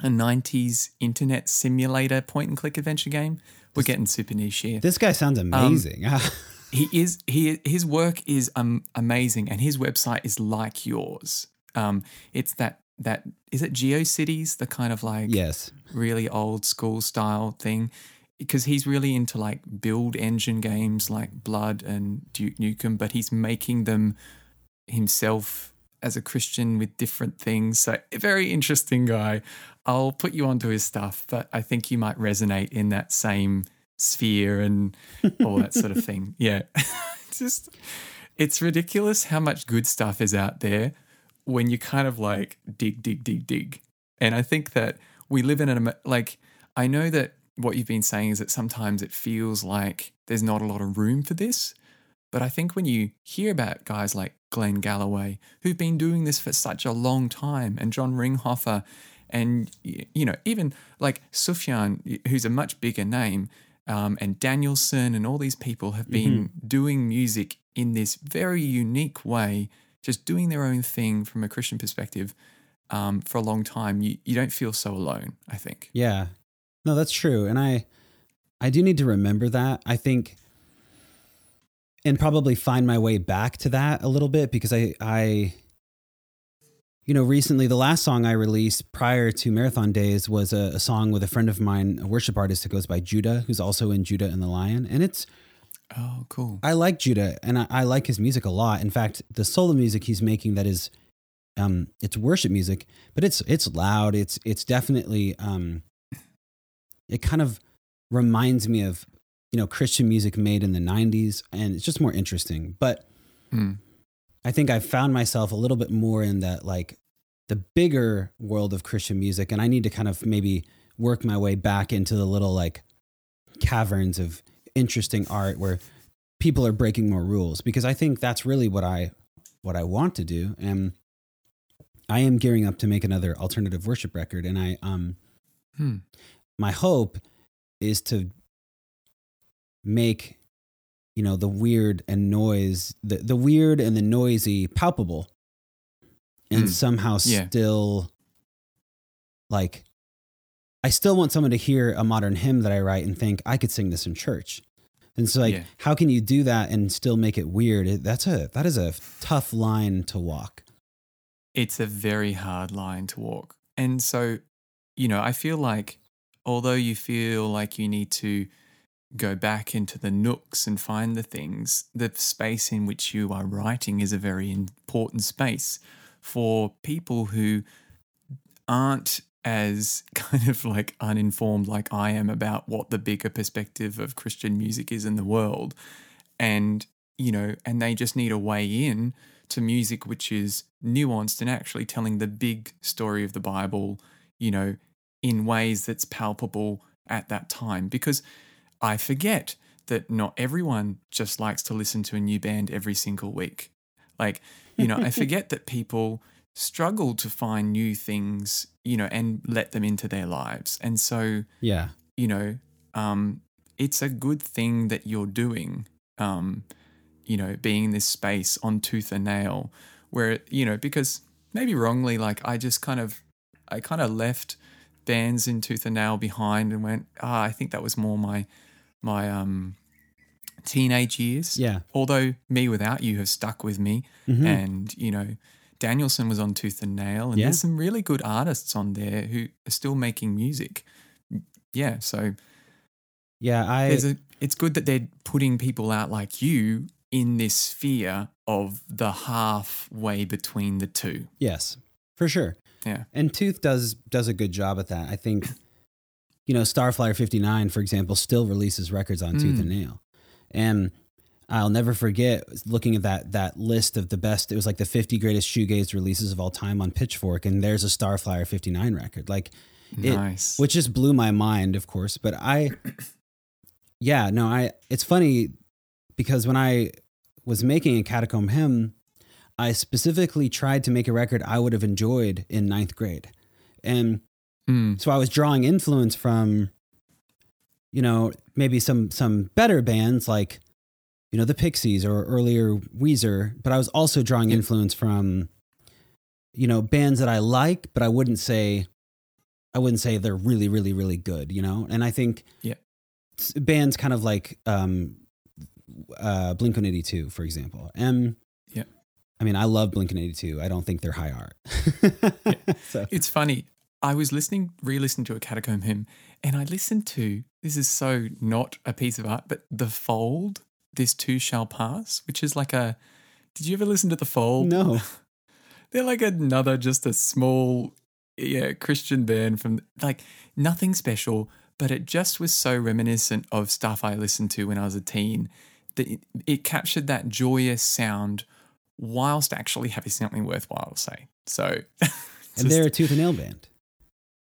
a 90s internet simulator point and click adventure game. We're getting super niche here. this guy sounds amazing. He is he his work is um, amazing, and his website is like yours. Um, it's that that is it GeoCities, the kind of like yes. really old school style thing, because he's really into like build engine games like Blood and Duke Nukem, but he's making them himself as a Christian with different things. So very interesting guy. I'll put you onto his stuff, but I think you might resonate in that same sphere and all that sort of thing. Yeah. just it's ridiculous how much good stuff is out there when you kind of like dig, dig, dig, dig. And I think that we live in an like I know that what you've been saying is that sometimes it feels like there's not a lot of room for this. But I think when you hear about guys like Glenn Galloway, who've been doing this for such a long time, and John Ringhofer, and you know, even like Sufjan, who's a much bigger name, um, and Danielson, and all these people have been doing music in this very unique way, just doing their own thing from a Christian perspective um, for a long time. You you don't feel so alone. I think. Yeah. No, that's true. And I I do need to remember that. I think and probably find my way back to that a little bit because I I you know, recently the last song I released prior to Marathon Days was a, a song with a friend of mine, a worship artist that goes by Judah, who's also in Judah and the Lion. And it's Oh, cool. I like Judah and I, I like his music a lot. In fact, the solo music he's making that is um it's worship music, but it's it's loud. It's it's definitely um it kind of reminds me of you know Christian music made in the 90s and it's just more interesting. But Mm. I think I've found myself a little bit more in that like the bigger world of Christian music and I need to kind of maybe work my way back into the little like caverns of interesting art where people are breaking more rules because I think that's really what I what I want to do and I am gearing up to make another alternative worship record and I um Hmm. my hope is to make you know the weird and noise the, the weird and the noisy palpable and Mm. somehow Yeah. still like i still want someone to hear a modern hymn that i write and think i could sing this in church and so like Yeah. how can you do that and still make it weird It- that's a that is a tough line to walk It's a very hard line to walk. And so, you know, I feel like although you feel like you need to go back into the nooks and find the things, the space in which you are writing is a very important space for people who aren't as kind of like uninformed like I am about what the bigger perspective of Christian music is in the world. And, you know, and they just need a way in to music which is nuanced and actually telling the big story of the Bible, you know, in ways that's palpable at that time. Because I forget that not everyone just likes to listen to a new band every single week. Like, you know, I forget that people struggle to find new things, you know, and let them into their lives. And so, yeah you know, um, it's a good thing that you're doing, um, you know, being in this space on tooth and nail, where, you know, because maybe wrongly, like I just kind of, I kind of left bands in tooth and nail behind and went, ah, I think that was more my, my, um, teenage years. yeah Although Me Without You have stuck with me Mhm. and, you know, Danielson was on Tooth and Nail, and Yeah. there's some really good artists on there who are still making music. Yeah, so yeah i there's a. It's good that they're putting people out like you in this sphere of the halfway between the two. Yes, for sure. Yeah. And Tooth does does a good job at that. I think, you know, Starflyer 59, for example, still releases records on Tooth Mm. and Nail. And I'll never forget looking at that that list of the best. It was like the 50 greatest shoegaze releases of all time on Pitchfork, and there's a Starflyer 59 record. Like It- nice. which just blew my mind, of course. But I, yeah, no, I. It's funny because when I was making a catacomb hymn, I specifically tried to make a record I would have enjoyed in ninth grade, and Mm, so I was drawing influence from, you know, maybe some some better bands like, you know, the Pixies or earlier Weezer, but I was also drawing Yeah. influence from, you know, bands that I like, but I wouldn't say, I wouldn't say they're really, really, really good, you know. And I think, Yeah. bands kind of like um, uh, Blink One Eighty Two, for example, and Yeah. I mean, I love Blink One Eighty Two. I don't think they're high art. so It's funny. I was listening, re-listening to a catacomb hymn, and I listened to this is so not a piece of art, but the fold. This too shall pass, which is like a. Did you ever listen to the fold? no, They're like another, just a small, yeah, Christian band from like nothing special, but it just was so reminiscent of stuff I listened to when I was a teen that it, it captured that joyous sound whilst actually having something worthwhile to say. So, and they're a Tooth and Nail band.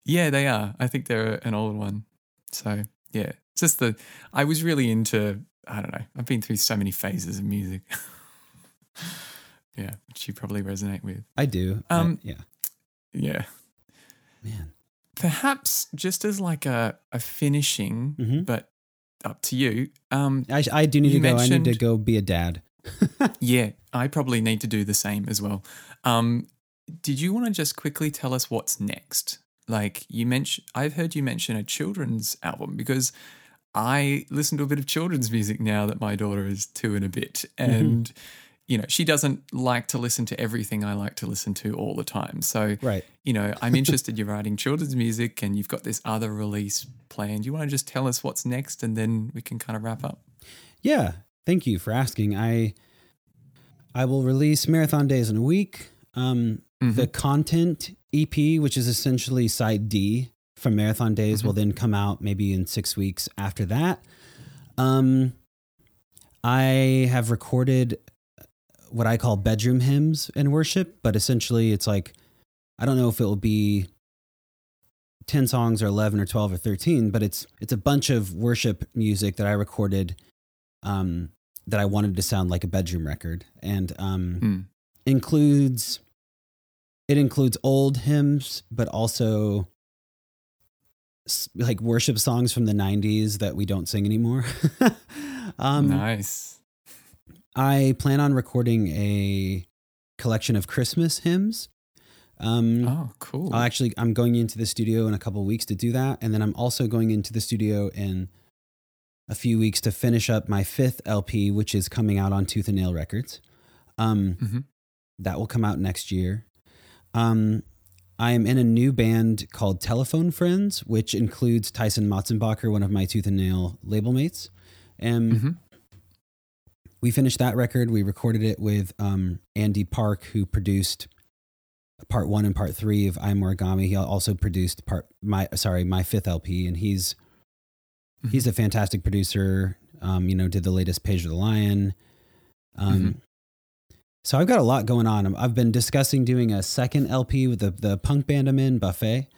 Yeah, they are. I think they're an old one. So yeah, it's just the I was really into. I don't know. I've been through so many phases of music. yeah, which you probably resonate with. I do. I- Um, yeah, Yeah, man. perhaps just as like a a finishing, Mhm. but up to you. Um, I, I do need to go. I need to go be a dad. yeah, I probably need to do the same as well. Um, did you want to just quickly tell us what's next? Like you mentioned, I've heard you mention a children's album because I listen to a bit of children's music now that my daughter is two and a bit, and you know she doesn't like to listen to everything I like to listen to all the time. So Right. you know, I'm interested you're writing children's music and you've got this other release planned. You want to just tell us what's next and then we can kind of wrap up? Yeah. Thank you for asking. I I will release marathon days in a week. Um, Mhm. The content EP, which is essentially side D from marathon days, will then come out maybe in six weeks after that. Um, I have recorded what I call bedroom hymns in worship, but essentially it's like I don't know if it will be 10 songs or 11 or 12 or 13 but it's it's a bunch of worship music that i recorded um that i wanted to sound like a bedroom record and um Mm. includes it includes old hymns but also like worship songs from the 90s that we don't sing anymore um nice. i plan on recording a collection of christmas hymns um Oh, cool. I'll actually, I'm going into the studio in a couple of weeks to do that, and then I'm also going into the studio in a few weeks to finish up my fifth LP, which is coming out on Tooth and Nail Records. Um, Mhm. That will come out next year. Um, I am in a new band called Telephone Friends, which includes Tyson Motsenbocker, one of my Tooth and Nail label mates. And Mhm. we finished that record. We recorded it with um, Andy Park, who produced part one and part three of I'm Origami. He also produced part my sorry my fifth LP, and he's Mhm. he's a fantastic producer. Um, you know, did the latest Page of the Lion. Um, Mhm. So I've got a lot going on. I've been discussing doing a second LP with the the punk band I'm in, Buffet.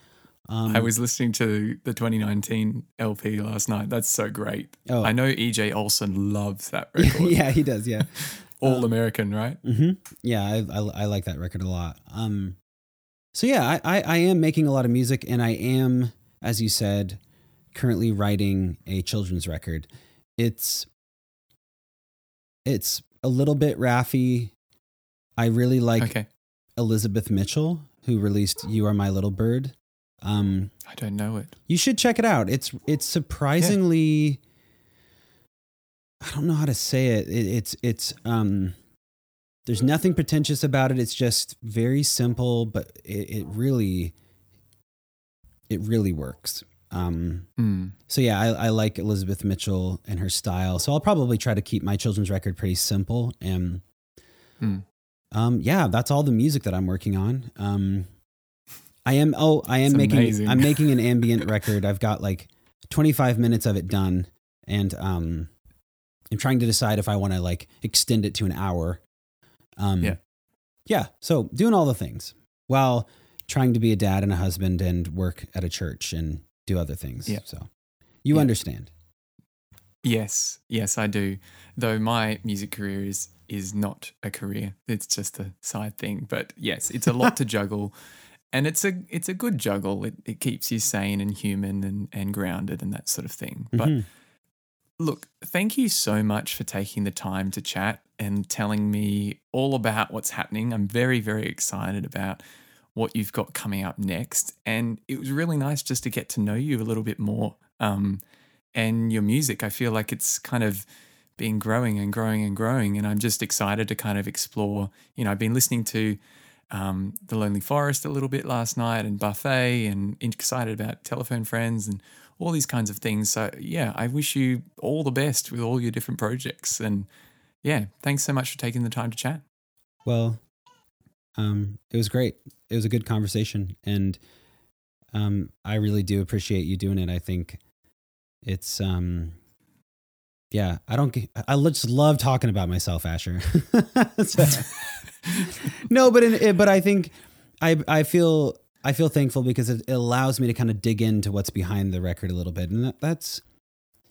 Um, I was listening to the 2019 LP last night. That's so great. Oh. I know EJ Olson loves that record. yeah, he does. Yeah. All Um, American, right? hmm Yeah, I, I I like that record a lot. Um, so yeah, I, I I am making a lot of music, and I am, as you said, currently writing a children's record. It's it's a little bit raffy. I really like okay. Elizabeth Mitchell, who released "You Are My Little Bird." Um, I don't know it. you should check it out. It's it's surprisingly I don't know how to say it. it it's it's um there's nothing pretentious about it. It's just very simple, but it, it really it really works. Um Mm. so yeah, I, I like Elizabeth Mitchell and her style. So I'll probably try to keep my children's record pretty simple and Mm. Um yeah, that's all the music that I'm working on. Um I am oh, I am It's making amazing. I'm making an ambient record. I've got like 25 minutes of it done and um I'm trying to decide if I want to like extend it to an hour. Um Yeah. Yeah, so doing all the things while trying to be a dad and a husband and work at a church and do other things. Yeah. So you Yeah. understand. Yes, yes, I do. Though my music career is is not a career; it's just a side thing. But yes, it's a lot to juggle, and it's a it's a good juggle. It it keeps you sane and human and and grounded and that sort of thing. But Mhm. look, thank you so much for taking the time to chat and telling me all about what's happening. I'm very very excited about what you've got coming up next, and it was really nice just to get to know you a little bit more. Um, and your music. I feel like it's kind of been growing and growing and growing, and I'm just excited to kind of explore. You know, I've been listening to um, The Lonely Forest a little bit last night and Buffet, and excited about Telephone Friends and all these kinds of things. So, yeah, I wish you all the best with all your different projects. And yeah, thanks so much for taking the time to chat. Well, um, it was great. It was a good conversation, and um, I really do appreciate you doing it. I think it's um, yeah. I don't. I just love talking about myself, Asher. No, but in, but I think I I feel I feel thankful because it, it allows me to kind of dig into what's behind the record a little bit, and that, that's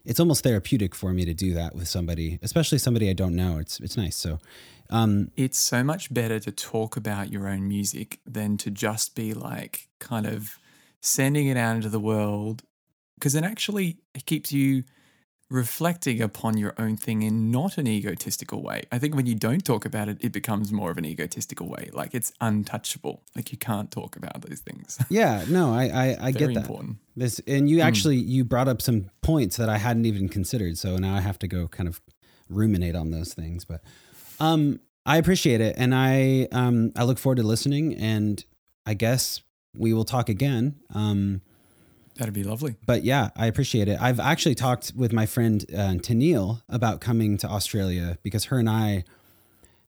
it's almost therapeutic for me to do that with somebody, especially somebody I don't know. It's it's nice. So, um, it's so much better to talk about your own music than to just be like kind of sending it out into the world because it actually it keeps you reflecting upon your own thing in not an egotistical way. I think when you don't talk about it, it becomes more of an egotistical way. Like it's untouchable. Like you can't talk about those things. yeah, no, I I, I get that. important. This and you actually you brought up some points that I hadn't even considered. So now I have to go kind of ruminate on those things. But um I appreciate it and I um I look forward to listening and I guess we will talk again. Um That'd be lovely. but yeah, I appreciate it. I've actually talked with my friend uh, Tennille about coming to Australia because her and I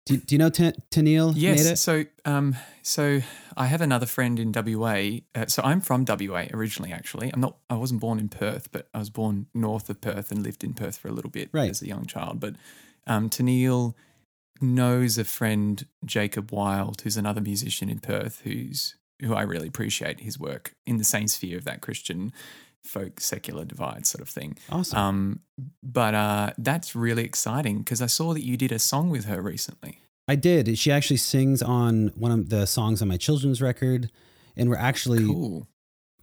do, do you know T- Tennille? Yes. So, um, so I have another friend in WA. Uh, so I'm from WA originally. Actually, I'm not. I wasn't born in Perth, but I was born north of Perth and lived in Perth for a little bit Right. as a young child. But um, Tennille knows a friend, Jacob Wild, who's another musician in Perth, who's who I really appreciate his work in the same sphere of that Christian folk secular divide sort of thing. Awesome. Um, but uh, that's really exciting because I saw that you did a song with her recently. I did. She actually sings on one of the songs on my children's record, and we're actually Cool.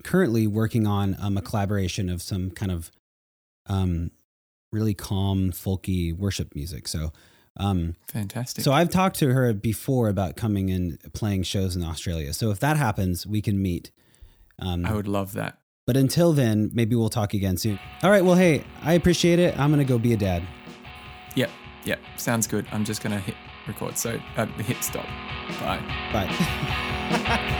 currently working on um, a collaboration of some kind of um, really calm, folky worship music. So, um, Fantastic. so I've talked to her before about coming and playing shows in Australia. So if that happens, we can meet. Um, I would love that. but until then, maybe we'll talk again soon. All right. Well, hey, I appreciate it. I'm gonna go be a dad. Yep. Yep. Sounds good. I'm just going to hit record. So uh, hit stop. Bye. Bye.